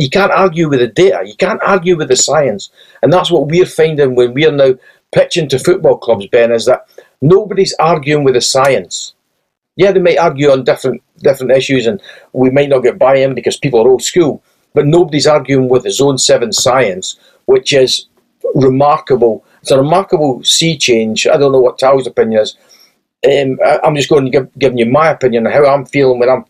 you can't argue with the data. You can't argue with the science. And that's what we're finding when we're now pitching to football clubs, Ben, is that Nobody's arguing with the science. Yeah, they might argue on different different issues, and we might not get buy-in because people are old school. But nobody's arguing with the Zone Seven science, which is remarkable. It's a remarkable sea change. I don't know what Tal's opinion is. Um, I, am just going to give giving you my opinion on how I'm feeling when I'm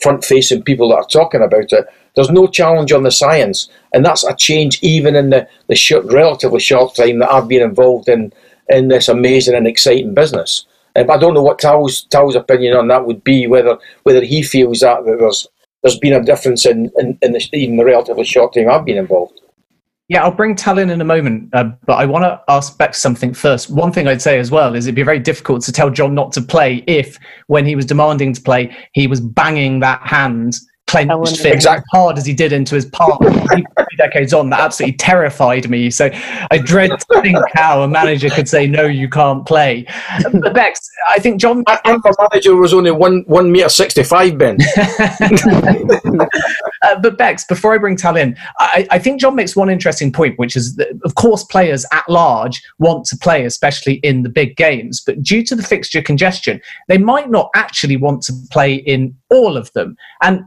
front facing people that are talking about it. There's no challenge on the science, and that's a change even in the, the short, relatively short time that I've been involved in in this amazing and exciting business. Um, I don't know what Tao's, Tal's opinion on that would be, whether whether he feels that, that there's there's been a difference in, in, in the, even the relatively short time I've been involved. Yeah, I'll bring Tal in in a moment, uh, but I want to ask Bex something first. One thing I'd say as well is it'd be very difficult to tell John not to play if, when he was demanding to play, he was banging that hand clenched fist exactly. as hard as he did into his palm three decades on that absolutely terrified me. So i dread to think how a manager could say no you can't play. But bex i think john I, am a manager was only one one meter 65 ben. Uh, but bex before i bring tal in I, I think john makes one interesting point which is that of course players at large want to play especially in the big games. But due to the fixture congestion they might not actually want to play in all of them. And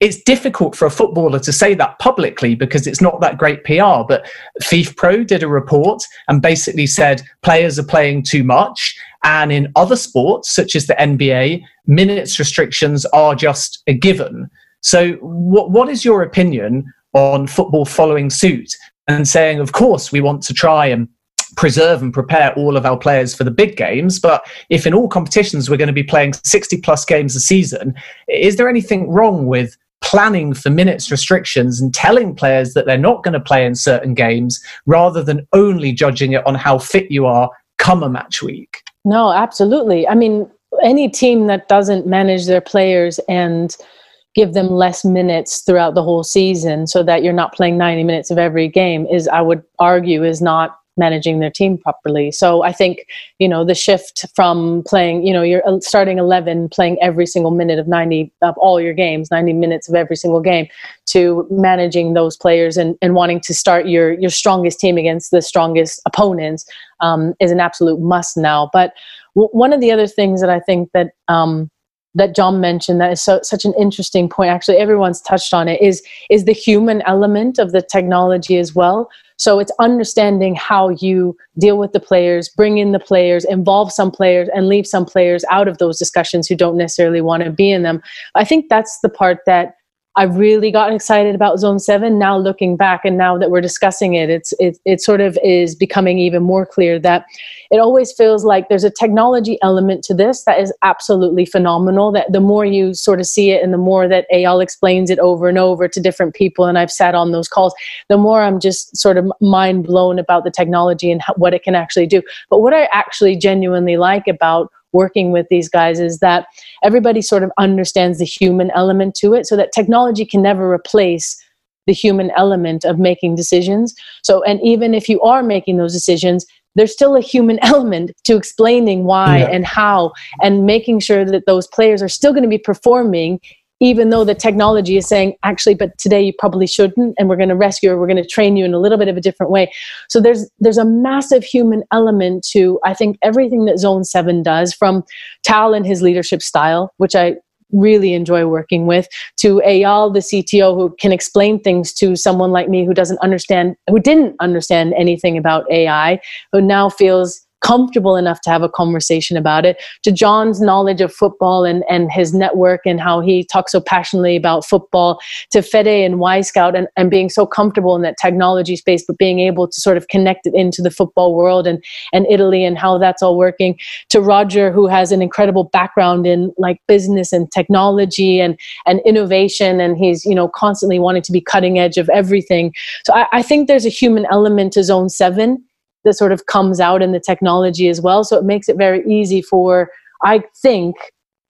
it's difficult for a footballer to say that publicly because it's not that great PR. But FIFPro did a report and basically said players are playing too much. And in other sports, such as the NBA, minutes restrictions are just a given. So, what, what is your opinion on football following suit and saying, of course, we want to try and preserve and prepare all of our players for the big games. But if in all competitions we're going to be playing 60 plus games a season, is there anything wrong with planning for minutes restrictions and telling players that they're not going to play in certain games rather than only judging it on how fit you are come a match week. No, absolutely. I mean, any team that doesn't manage their players and give them less minutes throughout the whole season so that you're not playing 90 minutes of every game is I would argue is not managing their team properly. So I think, you know, the shift from playing, you know, you're starting 11, playing every single minute of 90 of all your games, 90 minutes of every single game to managing those players and, and wanting to start your, your strongest team against the strongest opponents um, is an absolute must now. But w- one of the other things that I think that, um, that John mentioned that is so, such an interesting point. Actually, everyone's touched on it. Is is the human element of the technology as well? So it's understanding how you deal with the players, bring in the players, involve some players, and leave some players out of those discussions who don't necessarily want to be in them. I think that's the part that I really got excited about Zone Seven. Now looking back, and now that we're discussing it, it's it it sort of is becoming even more clear that it always feels like there's a technology element to this that is absolutely phenomenal. That the more you sort of see it, and the more that Eyal explains it over and over to different people, and I've sat on those calls, the more I'm just sort of mind blown about the technology and how, what it can actually do. But what I actually genuinely like about working with these guys is that everybody sort of understands the human element to it so that technology can never replace the human element of making decisions so and even if you are making those decisions there's still a human element to explaining why yeah. and how and making sure that those players are still going to be performing even though the technology is saying actually but today you probably shouldn't and we're going to rescue or we're going to train you in a little bit of a different way. So there's there's a massive human element to i think everything that zone 7 does from tal and his leadership style which i really enjoy working with to Eyal the CTO, who can explain things to someone like me who doesn't understand, who didn't understand anything about AI, who now feels comfortable enough to have a conversation about it, to John's knowledge of football and, and his network and how he talks so passionately about football, to Fede and Wyscout and, and being so comfortable in that technology space, but being able to sort of connect it into the football world and, and Italy and how that's all working, to Roger, who has an incredible background in like business and technology and, and innovation. And he's, you know, constantly wanting to be cutting edge of everything. So I, I think there's a human element to Zone 7 that sort of comes out in the technology as well. So it makes it very easy for, I think,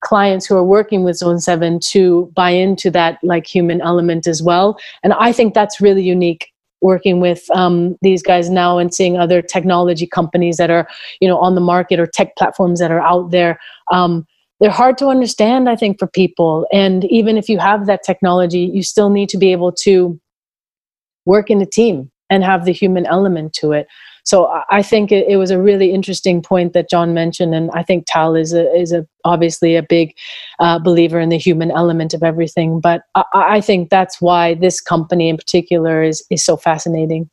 clients who are working with Zone 7 to buy into that like human element as well. And I think that's really unique working with um, these guys now and seeing other technology companies that are you know on the market or tech platforms that are out there um, they're hard to understand i think for people and even if you have that technology you still need to be able to work in a team and have the human element to it So I think it, it, was a really interesting point that John mentioned, and I think Tal is a, is a obviously a big uh, believer in the human element of everything. But I, I think that's why this company in particular is is so fascinating.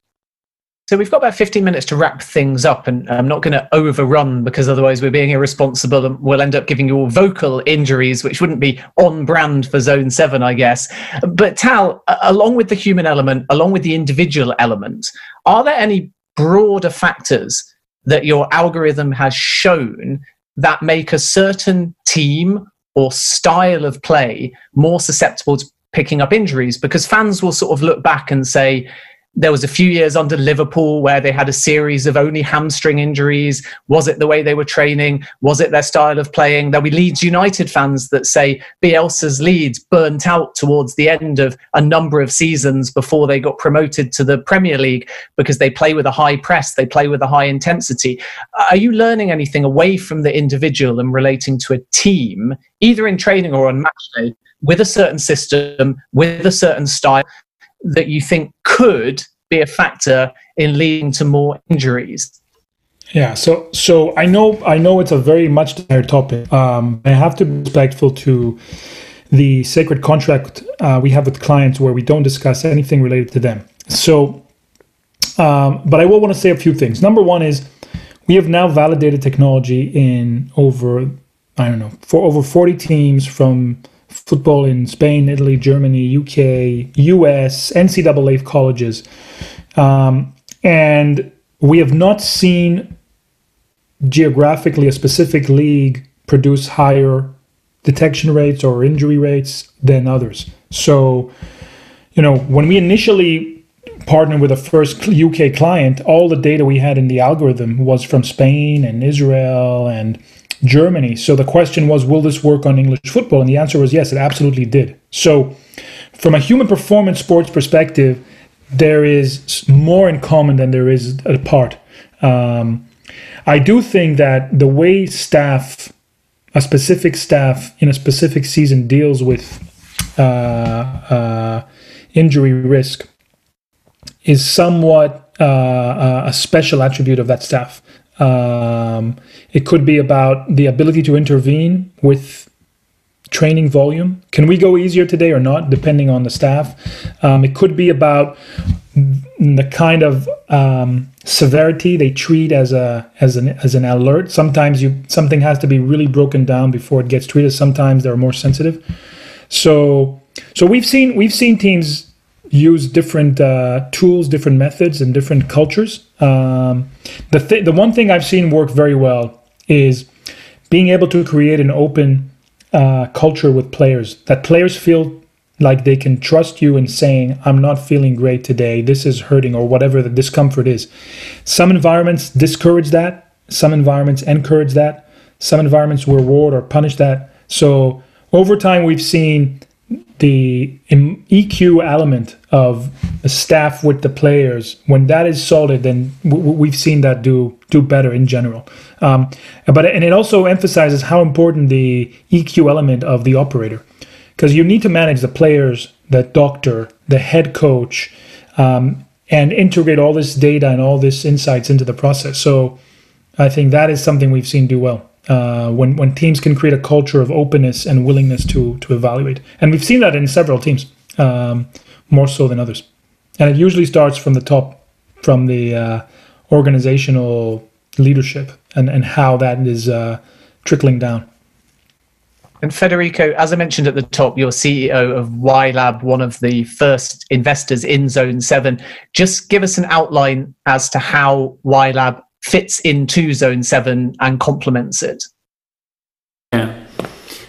So we've got about 15 minutes to wrap things up, and I'm not going to overrun because otherwise we're being irresponsible and we'll end up giving you all vocal injuries, which wouldn't be on brand for Zone 7, I guess. But Tal, along with the human element, along with the individual element, are there any broader factors that your algorithm has shown that make a certain team or style of play more susceptible to picking up injuries? Because fans will sort of look back and say, there was a few years under Liverpool where they had a series of only hamstring injuries. Was it the way they were training? Was it their style of playing? There'll be Leeds United fans that say Bielsa's Leeds burnt out towards the end of a number of seasons before they got promoted to the Premier League because they play with a high press, they play with a high intensity. Are you learning anything away from the individual and relating to a team, either in training or on match day, with a certain system, with a certain style that you think could be a factor in leading to more injuries? Yeah, so so I know I know it's a very much desired topic. Um, I have to be respectful to the sacred contract uh, we have with clients where we don't discuss anything related to them. So, um, but I will want to say a few things. Number one is we have now validated technology in over I don't know for over forty teams from football in Spain, Italy, Germany, UK, US, NCAA colleges. Um, and we have not seen geographically a specific league produce higher detection rates or injury rates than others. So, you know, when we initially partnered with the first UK client, all the data we had in the algorithm was from Spain and Israel and Germany. So the question was, will this work on English football? And the answer was yes, it absolutely did. So, from a human performance sports perspective, there is more in common than there is apart. Um, I do think that the way staff, a specific staff in a specific season deals with uh, uh, injury risk is somewhat uh, a special attribute of that staff. Um, it could be about the ability to intervene with training volume. Can we go easier today or not, depending on the staff? Um, it could be about the kind of um, severity they treat as a as an as an alert. Sometimes you something has to be really broken down before it gets treated. Sometimes they're more sensitive. So so we've seen we've seen teams use different uh, tools, different methods, and different cultures. Um, the th- the one thing I've seen work very well is being able to create an open uh, culture with players that players feel like they can trust you in saying i'm not feeling great today. This is hurting or whatever the discomfort is. Some environments discourage that. Some environments encourage that. Some environments reward or punish that. So over time we've seen the EQ element of staff with the players, when that is solid, then we've seen that do do better in general. Um, but and it also emphasizes how important the EQ element of the operator, because you need to manage the players, the doctor, the head coach, um, and integrate all this data and all this insights into the process. So I think that is something we've seen do well uh, when when teams can create a culture of openness and willingness to to evaluate, and we've seen that in several teams, um, more so than others, and it usually starts from the top, from the uh, organizational leadership and and how that is uh, trickling down. And Federico, as I mentioned at the top, you're CEO of Wylab, one of the first investors in Zone 7. Just give us an outline as to how Wylab fits into Zone 7 and complements it? Yeah.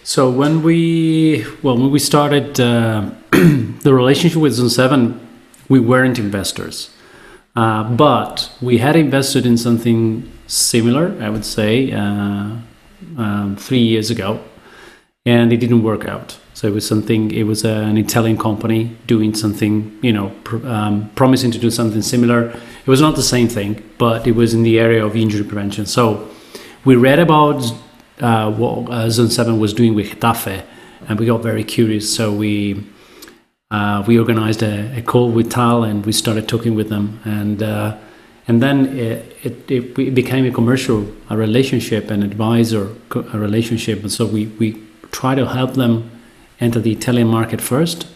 So when we well when we started uh, the relationship with Zone 7, we weren't investors. Uh, but we had invested in something similar, I would say, uh, um, three years ago, and it didn't work out. So it was something. It was an Italian company doing something, you know, pr- um, promising to do something similar. It was not the same thing, but it was in the area of injury prevention. So we read about uh, what uh, Zone 7 was doing with Getafe, and we got very curious. So we uh, we organized a, a, call with Tal, and we started talking with them. And uh, and then it, it, it became a commercial a relationship, an advisor a relationship, and so we we try to help them enter the Italian market first,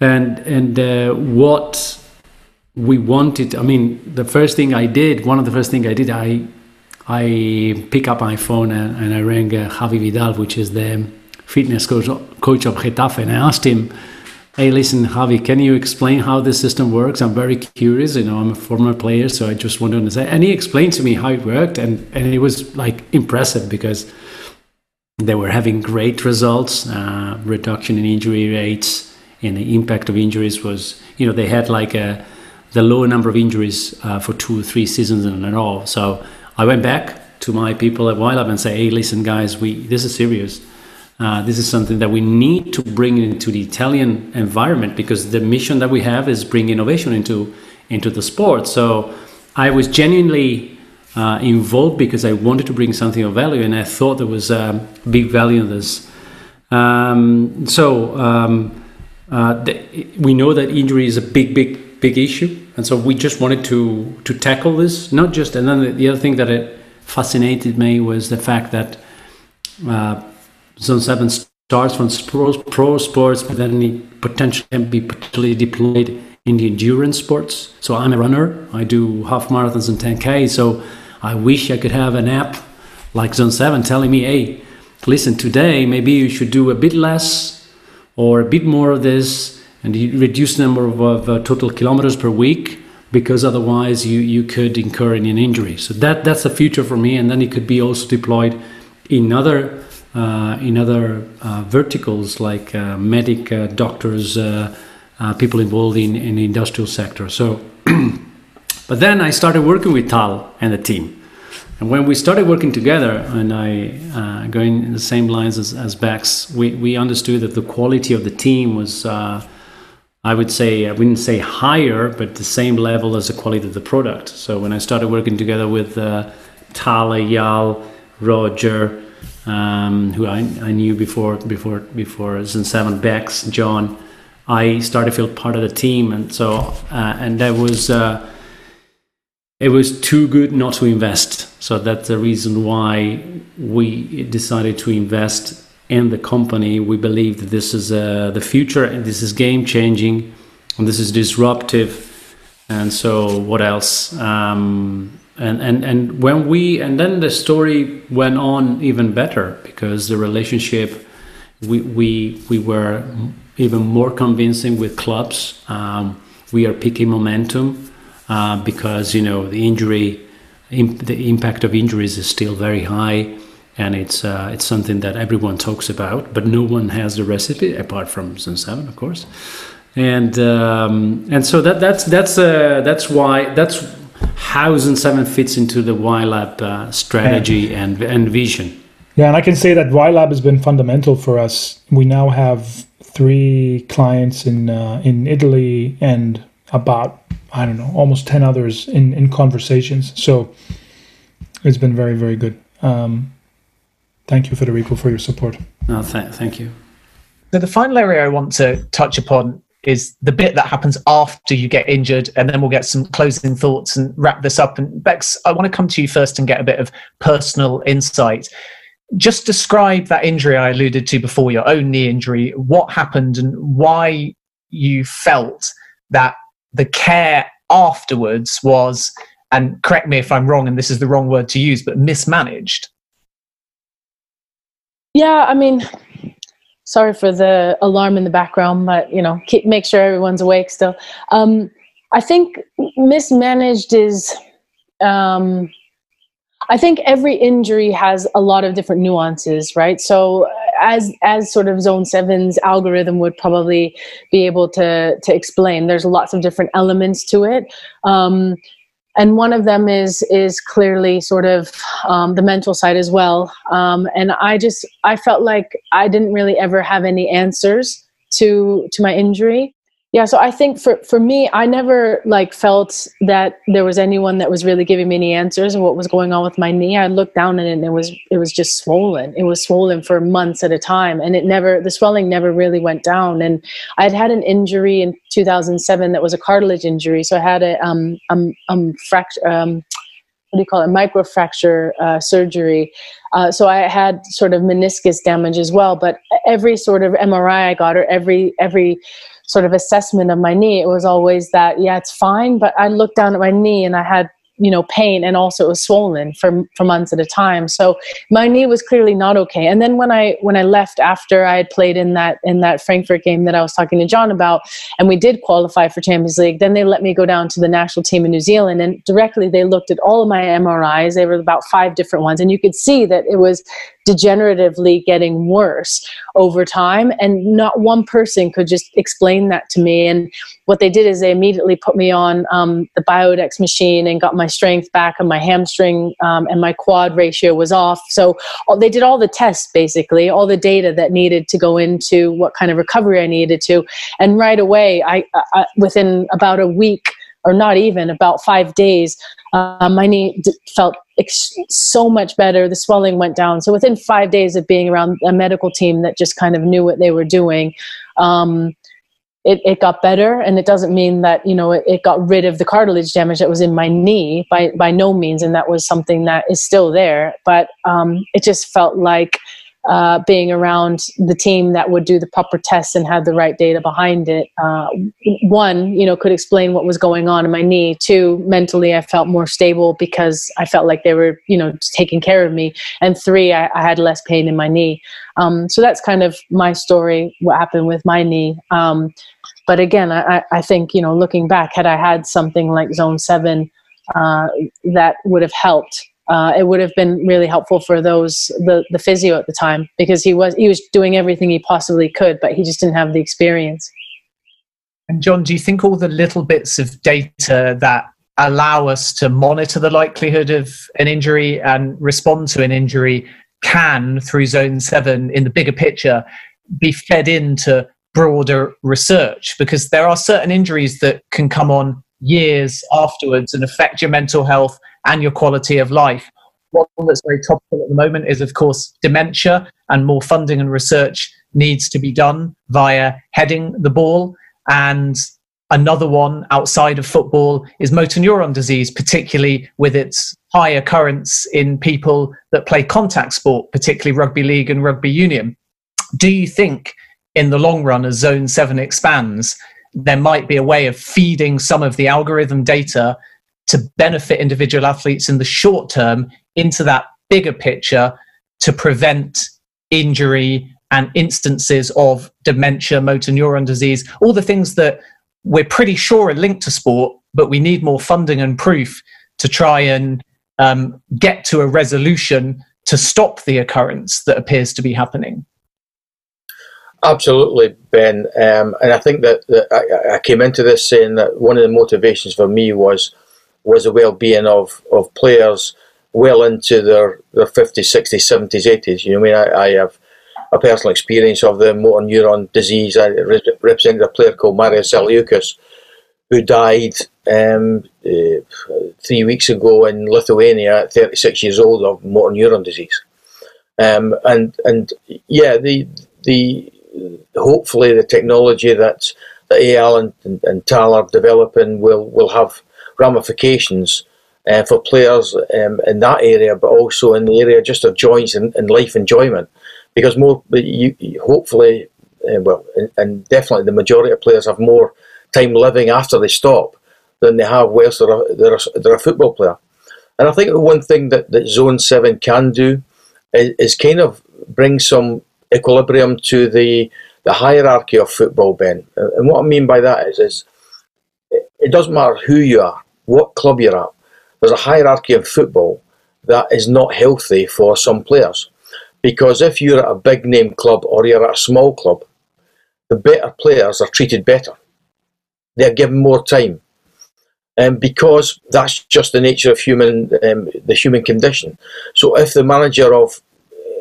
and and uh, what we wanted. I mean, the first thing I did, one of the first things I did, I I pick up my phone and, and I rang uh, Javi Vidal, which is the fitness coach, coach of Getafe, and I asked him hey, listen, Javi, can you explain how this system works? I'm very curious. You know, I'm a former player, so I just want to understand. And he explained to me how it worked, and, and it was like impressive because they were having great results, uh, reduction in injury rates, and the impact of injuries was, you know, they had like a the low number of injuries uh, for two or three seasons in a row. So I went back to my people at Wylab and say, hey, listen, guys, we this is serious uh, this is something that we need to bring into the Italian environment because the mission that we have is bring innovation into into the sport. So I was genuinely uh, involved because I wanted to bring something of value, and I thought there was a big value in this. Um, so um, uh, the, we know that injury is a big, big, big issue, and so we just wanted to to tackle this. Not just, and then the, the other thing that it fascinated me was the fact that uh, Zone 7 starts from pro, pro sports, but then it potentially can be potentially deployed in the endurance sports. So I'm a runner. I do half marathons and 10K. So I wish I could have an app like Zone 7 telling me, hey, listen, today maybe you should do a bit less or a bit more of this and you reduce the number of, of uh, total kilometers per week because otherwise you, you could incur an injury. So that, that's the future for me. And then it could be also deployed in other uh, in other uh, verticals like uh, medic, doctors, people involved in, in the industrial sector. So, but then I started working with Tal and the team. And when we started working together, and I uh, going in the same lines as, as Bex, we, we understood that the quality of the team was, uh, I would say, I wouldn't say higher, but the same level as the quality of the product. So when I started working together with uh, Tal, Eyal, Roger, um, who I, I knew before before before Zone Seven Bex John. I started to feel part of the team, and so uh, and that was uh, it was too good not to invest. So that's the reason why we decided to invest in the company. We believe that this is uh, the future, and this is game changing, and this is disruptive. And so, what else? Um, and and and when we and then the story went on even better because the relationship we we we were even more convincing with clubs um, we are picking momentum uh, because you know the injury imp- the impact of injuries is still very high and it's uh, it's something that everyone talks about but no one has the recipe apart from Zone 7 of course and um, and so that that's that's uh, that's why that's how Zone 7 fits into the Wylab uh, strategy yeah. and, and vision. Yeah, and I can say that Wylab has been fundamental for us. We now have three clients in uh, in Italy and about I don't know almost ten others in in conversations. So it's been very very good. Um, thank you, Federico, for your support. No, th- thank you. So the final area I want to touch upon is the bit that happens after you get injured, and then we'll get some closing thoughts and wrap this up. And Bex, I want to come to you first and get a bit of personal insight. Just describe that injury I alluded to before, your own knee injury, what happened, and why you felt that the care afterwards was, and correct me if I'm wrong, and this is the wrong word to use, but mismanaged. Yeah, I mean, sorry for the alarm in the background, but you know, keep make sure everyone's awake still. Um, I think mismanaged is. Um, I think every injury has a lot of different nuances, right? So as as sort of zone seven's algorithm would probably be able to to explain there's lots of different elements to it. Um, and one of them is is clearly sort of um, the mental side as well. Um, and i just i felt like i didn't really ever have any answers to to my injury yeah so i think for for me i never like felt that there was anyone that was really giving me any answers of what was going on with my knee. I looked down and it was it was just swollen. It was swollen for months at a time and it never the swelling never really went down. And i had had an injury in 2007 that was a cartilage injury so i had a um um, um fracture um what do you call it? Microfracture uh, surgery. Uh, so i had sort of meniscus damage as well but every sort of mri i got or every every sort of assessment of my knee, it was always that, yeah, it's fine. But I looked down at my knee and I had you know pain and also it was swollen for for months at a time so my knee was clearly not okay and then when i when i left after i had played in that in that frankfurt game that i was talking to john about and we did qualify for champions league then they let me go down to the national team in new zealand and directly they looked at all of my mris they were about five different ones and you could see that it was degeneratively getting worse over time. And not one person could just explain that to me. And what they did is they immediately put me on um, the biodex machine and got my strength back and my hamstring um, and my quad ratio was off. So all, they did all the tests basically all the data that needed to go into what kind of recovery i needed to. And right away i, I within about a week or not even about five days uh, my knee d- felt ex- so much better. The swelling went down. So within five days of being around a medical team that just kind of knew what they were doing, um, it, it got better. And it doesn't mean that you know it, it got rid of the cartilage damage that was in my knee by by no means. And that was something that is still there. But um, it just felt like uh, being around the team that would do the proper tests and had the right data behind it. Uh, one, you know, could explain what was going on in my knee. Two, mentally, I felt more stable because I felt like they were, you know, taking care of me. And three, I, I had less pain in my knee. Um, so that's kind of my story, what happened with my knee. Um, but again, I, I think, you know, looking back, had I had something like Zone 7, uh, that would have helped uh, it would have been really helpful for those the, the physio at the time because he was he was doing everything he possibly could, but he just didn't have the experience. And John, do you think all the little bits of data that allow us to monitor the likelihood of an injury and respond to an injury can, through Zone Seven, in the bigger picture, be fed into broader research? Because there are certain injuries that can come on years afterwards and affect your mental health and your quality of life. One that's very topical at the moment is, of course, dementia, and more funding and research needs to be done via heading the ball. And another one outside of football is motor neuron disease, particularly with its high occurrence in people that play contact sport, particularly rugby league and rugby union. Do you think, in the long run, as Zone 7 expands, there might be a way of feeding some of the algorithm data to benefit individual athletes in the short term into that bigger picture to prevent injury and instances of dementia, motor neuron disease, all the things that we're pretty sure are linked to sport, but we need more funding and proof to try and um, get to a resolution to stop the occurrence that appears to be happening. Absolutely, Ben. Um, and I think that, that I, I, came into this saying that one of the motivations for me was was the well-being of, of players well into their, their 50s, 60s, 70s, 80s. You know, I mean, I, I have a personal experience of the motor neuron disease. I represented a player called Marius Zaliukas, who died um, uh, three weeks ago in Lithuania at 36 years old of motor neuron disease. Um, and and yeah, the the hopefully the technology that that Eyal and, and, and Tal are developing will will have ramifications uh, for players um, in that area, but also in the area just of joints and, and life enjoyment. Because more, you, you hopefully, uh, well, and, and, definitely the majority of players have more time living after they stop than they have whilst they're a, they're a, they're a football player. And I think the one thing that, that Zone 7 can do is, is kind of bring some equilibrium to the, the hierarchy of football, Ben. And what I mean by that is, is it doesn't matter who you are what club you're at. There's a hierarchy in football that is not healthy for some players. Because if you're at a big name club or you're at a small club, the better players are treated better. They're given more time. Um, because that's just the nature of human, um, the human condition. So if the manager of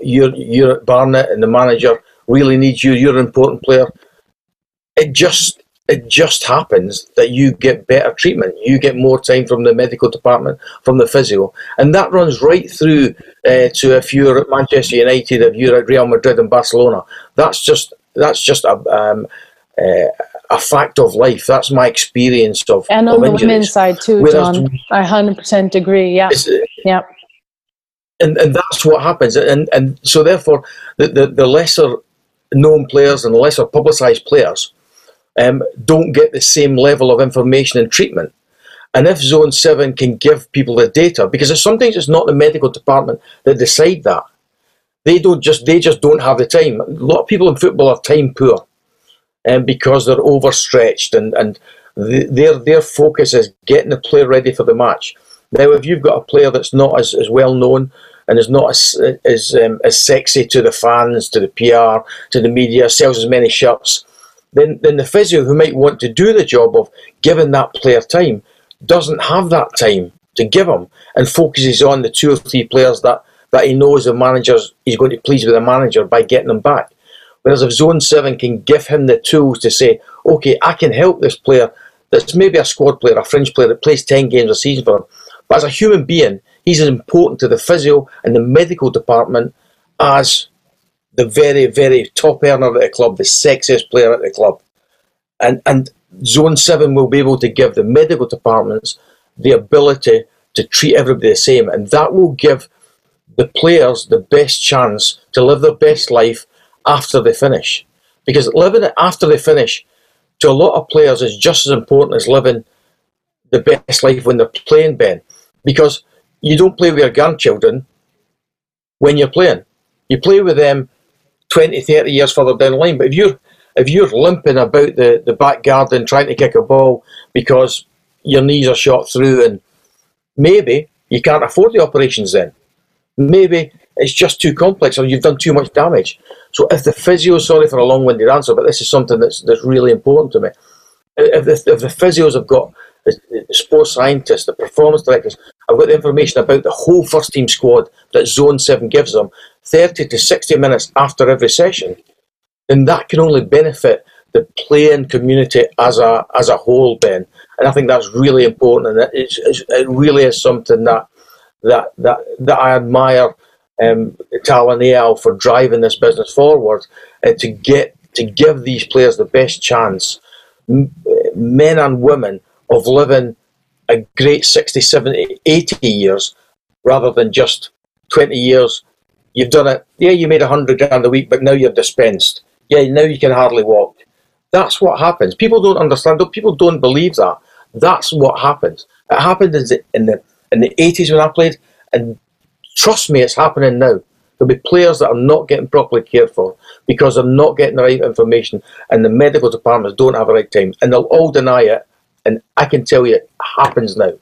you're, you're Barnet and the manager really needs you, you're an important player, it just it just happens that you get better treatment. You get more time from the medical department, from the physio, and that runs right through uh, to if you're at Manchester United, if you're at Real Madrid and Barcelona. That's just that's just a um, uh, a fact of life. That's my experience of and on the women's side too, Whereas John. I hundred percent agree. Yeah, yeah. And and that's what happens. And and so therefore, the the, the lesser known players and the lesser publicised players um, don't get the same level of information and treatment. And if Zone 7 can give people the data, because sometimes it's not the medical department that decide that. They don't just they just don't have the time. A lot of people in football are time poor, and um, because they're overstretched and and the, their their focus is getting the player ready for the match. Now, if you've got a player that's not as, as well known and is not as as um, as sexy to the fans, to the PR, to the media, sells as many shirts, then, then the physio who might want to do the job of giving that player time doesn't have that time to give him and focuses on the two or three players that, that he knows the manager's he's going to please with the manager by getting them back. Whereas if Zone 7 can give him the tools to say, okay, I can help this player that's maybe a squad player, a fringe player that plays 10 games a season for him, but as a human being, he's as important to the physio and the medical department as the very, very top earner at the club, the sexiest player at the club. And, and Zone 7 will be able to give the medical departments the ability to treat everybody the same. And that will give the players the best chance to live their best life after they finish. Because living it after they finish to a lot of players is just as important as living the best life when they're playing, Ben. Because you don't play with your grandchildren when you're playing. You play with them 20, 30 years further down the line. But if you're if you're limping about the, the back garden trying to kick a ball because your knees are shot through and maybe you can't afford the operations then. Maybe it's just too complex or you've done too much damage. So if the physio, sorry for a long-winded answer, but this is something that's, that's really important to me. If the, if the physios have got the, the sports scientists, the performance directors, I've got the information about the whole first team squad that Zone 7 gives them, 30 to 60 minutes after every session, And that can only benefit the playing community as a as a whole, Ben. And I think that's really important, and it's, it's, it really is something that that that that I admire um, for driving this business forward and to get to give these players the best chance, men and women, of living a great 60, 70, 80 years rather than just 20 years You've done it. Yeah, you made a hundred grand a week, but now you're dispensed. Yeah, now you can hardly walk. That's what happens. People don't understand. People don't believe that. That's what happens. It happened in the in the eighties when I played, and trust me, it's happening now. There'll be players that are not getting properly cared for because they're not getting the right information, and the medical departments don't have the right time, and they'll all deny it. And I can tell you, it happens now.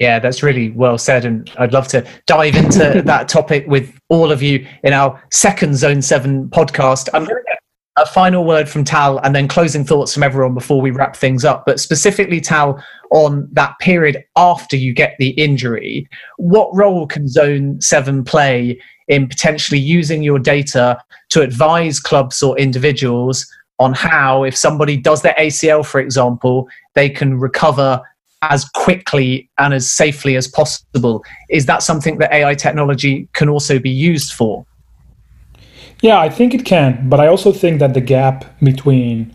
Yeah, that's really well said. And I'd love to dive into that topic with all of you in our second Zone 7 podcast. I'm going to get a final word from Tal and then closing thoughts from everyone before we wrap things up. But specifically, Tal, on that period after you get the injury, what role can Zone 7 play in potentially using your data to advise clubs or individuals on how, if somebody does their ACL, for example, they can recover as quickly and as safely as possible. Is that something that AI technology can also be used for? Yeah, I think it can, but I also think that the gap between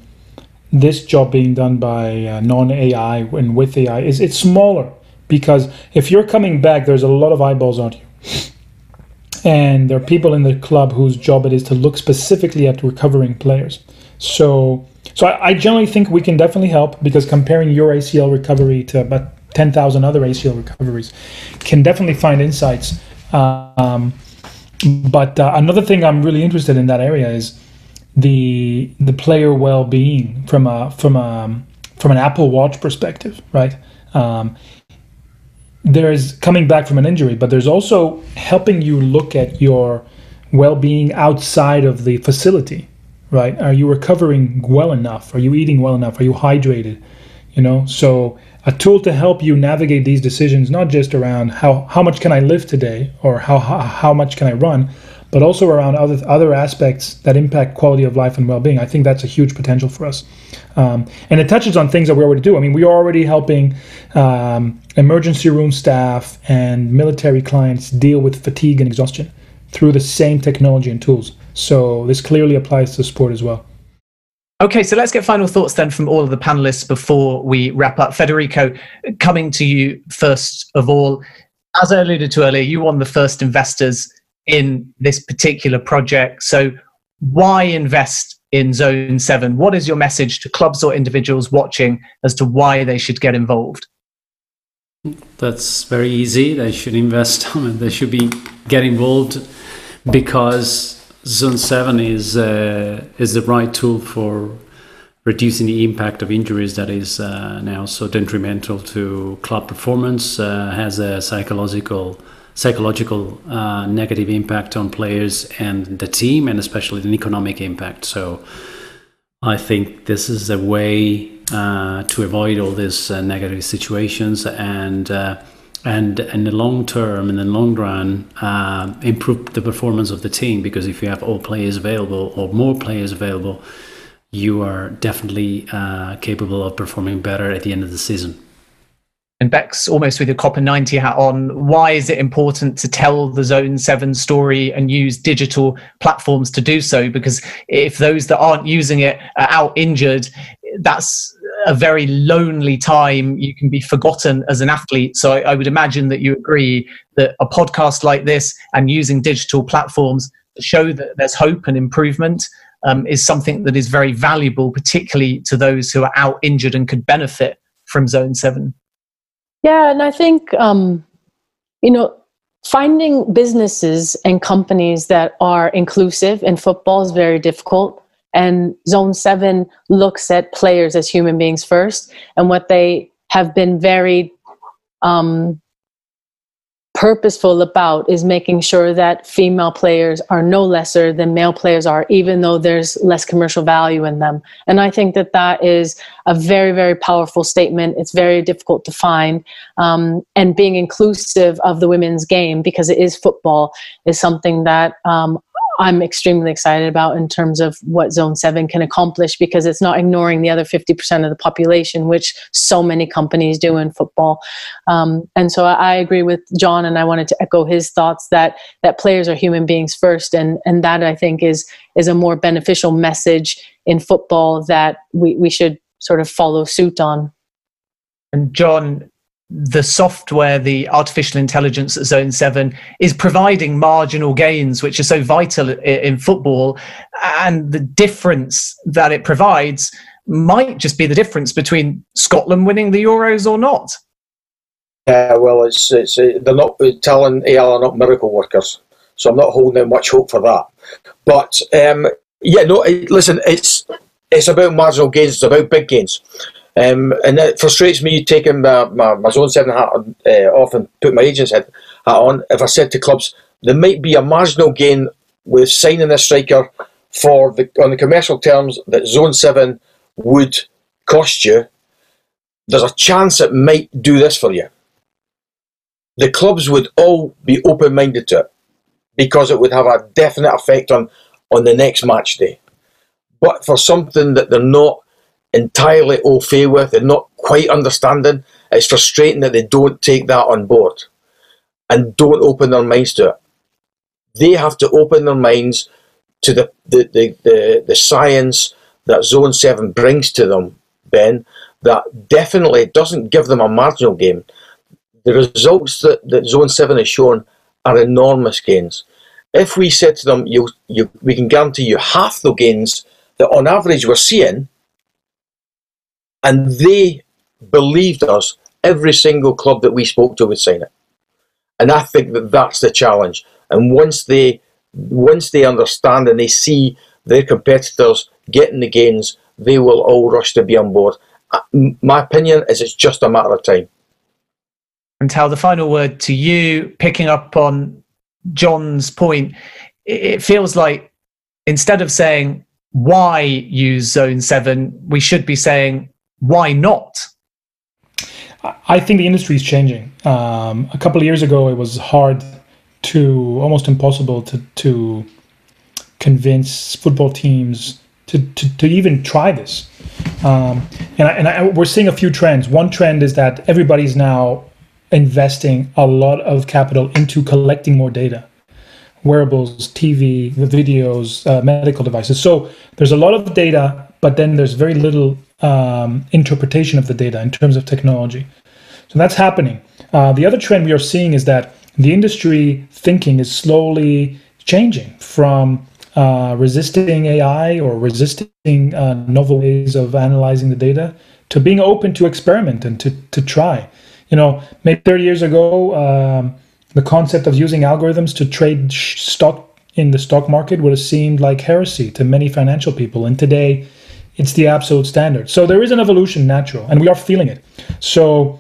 this job being done by uh, non-AI and with AI is it's smaller because if you're coming back, there's a lot of eyeballs on you. And there are people in the club whose job it is to look specifically at recovering players. So so I, I, generally think we can definitely help because comparing your ACL recovery to about 10,000 other ACL recoveries can definitely find insights. Um, but uh, another thing I'm really interested in that area is the the player well-being from a from a from an Apple Watch perspective, right? Um, there's coming back from an injury, but there's also helping you look at your well-being outside of the facility right? Are you recovering well enough? Are you eating well enough? Are you hydrated? You know, so a tool to help you navigate these decisions, not just around how, how much can I live today or how, how, how much can I run, but also around other other aspects that impact quality of life and well-being. I think that's a huge potential for us, um, and it touches on things that we already do. I mean, we are already helping um, emergency room staff and military clients deal with fatigue and exhaustion through the same technology and tools. So this clearly applies to sport as well. Okay, so let's get final thoughts then from all of the panelists before we wrap up. Federico, coming to you first of all. As I alluded to earlier, you won the first investors in this particular project. So, why invest in Zone 7? What is your message to clubs or individuals watching as to why they should get involved? That's very easy. They should invest. they should be get involved because Zone Seven is uh, is the right tool for reducing the impact of injuries that is uh, now so detrimental to club performance. Uh, has a psychological psychological uh, negative impact on players and the team, and especially an economic impact. So, I think this is a way uh, to avoid all these uh, negative situations and and in the long term, in the long run, uh, improve the performance of the team. Because if you have all players available or more players available, you are definitely uh, capable of performing better at the end of the season. And Bex, almost with your COPA90 hat on, why is it important to tell the Zone 7 story and use digital platforms to do so? Because if those that aren't using it are out injured, that's a very lonely time. You can be forgotten as an athlete. So I, I, would imagine that you agree that a podcast like this and using digital platforms to show that there's hope and improvement um, is something that is very valuable, particularly to those who are out injured and could benefit from Zone 7. Yeah, and I think, um, you know, finding businesses and companies that are inclusive in football is very difficult and Zone 7 looks at players as human beings first. And what they have been very um, purposeful about is making sure that female players are no lesser than male players are, even though there's less commercial value in them. And I think that that is a very, very powerful statement. It's very difficult to find. Um, and being inclusive of the women's game, because it is football, is something that um, I'm extremely excited about in terms of what Zone 7 can accomplish because it's not ignoring the other 50% of the population, which so many companies do in football. Um, and so I, agree with John, and I wanted to echo his thoughts that that players are human beings first, and and that I think is is a more beneficial message in football that we, we should sort of follow suit on. And John, the software, the artificial intelligence at Zone 7 is providing marginal gains, which are so vital in football. And the difference that it provides might just be the difference between Scotland winning the Euros or not. Yeah, well, it's, it's uh, they're not telling AI are not miracle workers, so I'm not holding much hope for that. But um, yeah, no, listen, it's it's about marginal gains, it's about big gains. Um, and it frustrates me taking my, my, my zone 7 hat uh, off and put my agent's hat on. If I said to clubs, there might be a marginal gain with signing a striker for the on the commercial terms that zone 7 would cost you, there's a chance it might do this for you. The clubs would all be open minded to it because it would have a definite effect on, on the next match day. But for something that they're not entirely au fait with and not quite understanding. It's frustrating that they don't take that on board and don't open their minds to it. They have to open their minds to the, the, the, the, the science that Zone 7 brings to them, Ben, that definitely doesn't give them a marginal gain. The results that, that Zone 7 has shown are enormous gains. If we said to them, you, you, we can guarantee you half the gains that on average we're seeing, and they believed us. Every single club that we spoke to would sign it. And I think that that's the challenge. And once they once they understand and they see their competitors getting the gains, they will all rush to be on board. Uh, my opinion is it's just a matter of time. And Tal, the final word to you, picking up on John's point, it feels like instead of saying why use Zone 7, we should be saying why not? I think the industry is changing. Um, a couple of years ago, it was hard to almost impossible to to convince football teams to, to, to even try this. Um, and I, and I, we're seeing a few trends. One trend is that everybody's now investing a lot of capital into collecting more data wearables, TV, videos, uh, medical devices. So there's a lot of data, but then there's very little um, interpretation of the data in terms of technology. So that's happening. Uh, the other trend we are seeing is that the industry thinking is slowly changing from uh, resisting AI or resisting uh, novel ways of analyzing the data to being open to experiment and to, to try. You know, maybe 30 years ago, um, the concept of using algorithms to trade stock in the stock market would have seemed like heresy to many financial people. And today, it's the absolute standard. So there is an evolution natural, and we are feeling it. So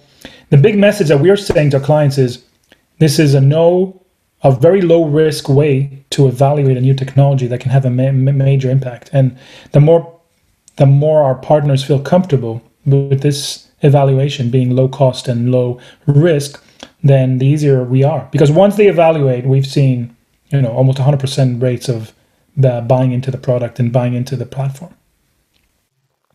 the big message that we are saying to our clients is this is a no, a very low risk way to evaluate a new technology that can have a ma- major impact. And the more the more our partners feel comfortable with this evaluation being low cost and low risk, then the easier we are. Because once they evaluate, we've seen you know almost 100% rates of the buying into the product and buying into the platform.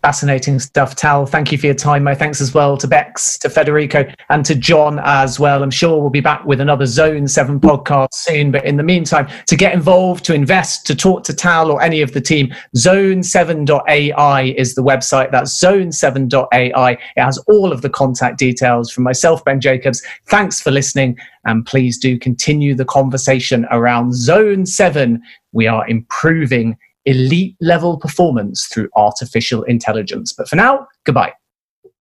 Fascinating stuff, Tal. Thank you for your time. My thanks as well to Bex, to Federico, and to John as well. I'm sure we'll be back with another Zone 7 podcast soon. But in the meantime, to get involved, to invest, to talk to Tal or any of the team, zone7.ai is the website. That's zone7.ai. It has all of the contact details from myself, Ben Jacobs. Thanks for listening. And please do continue the conversation around Zone 7. We are improving elite level performance through artificial intelligence. But for now, goodbye.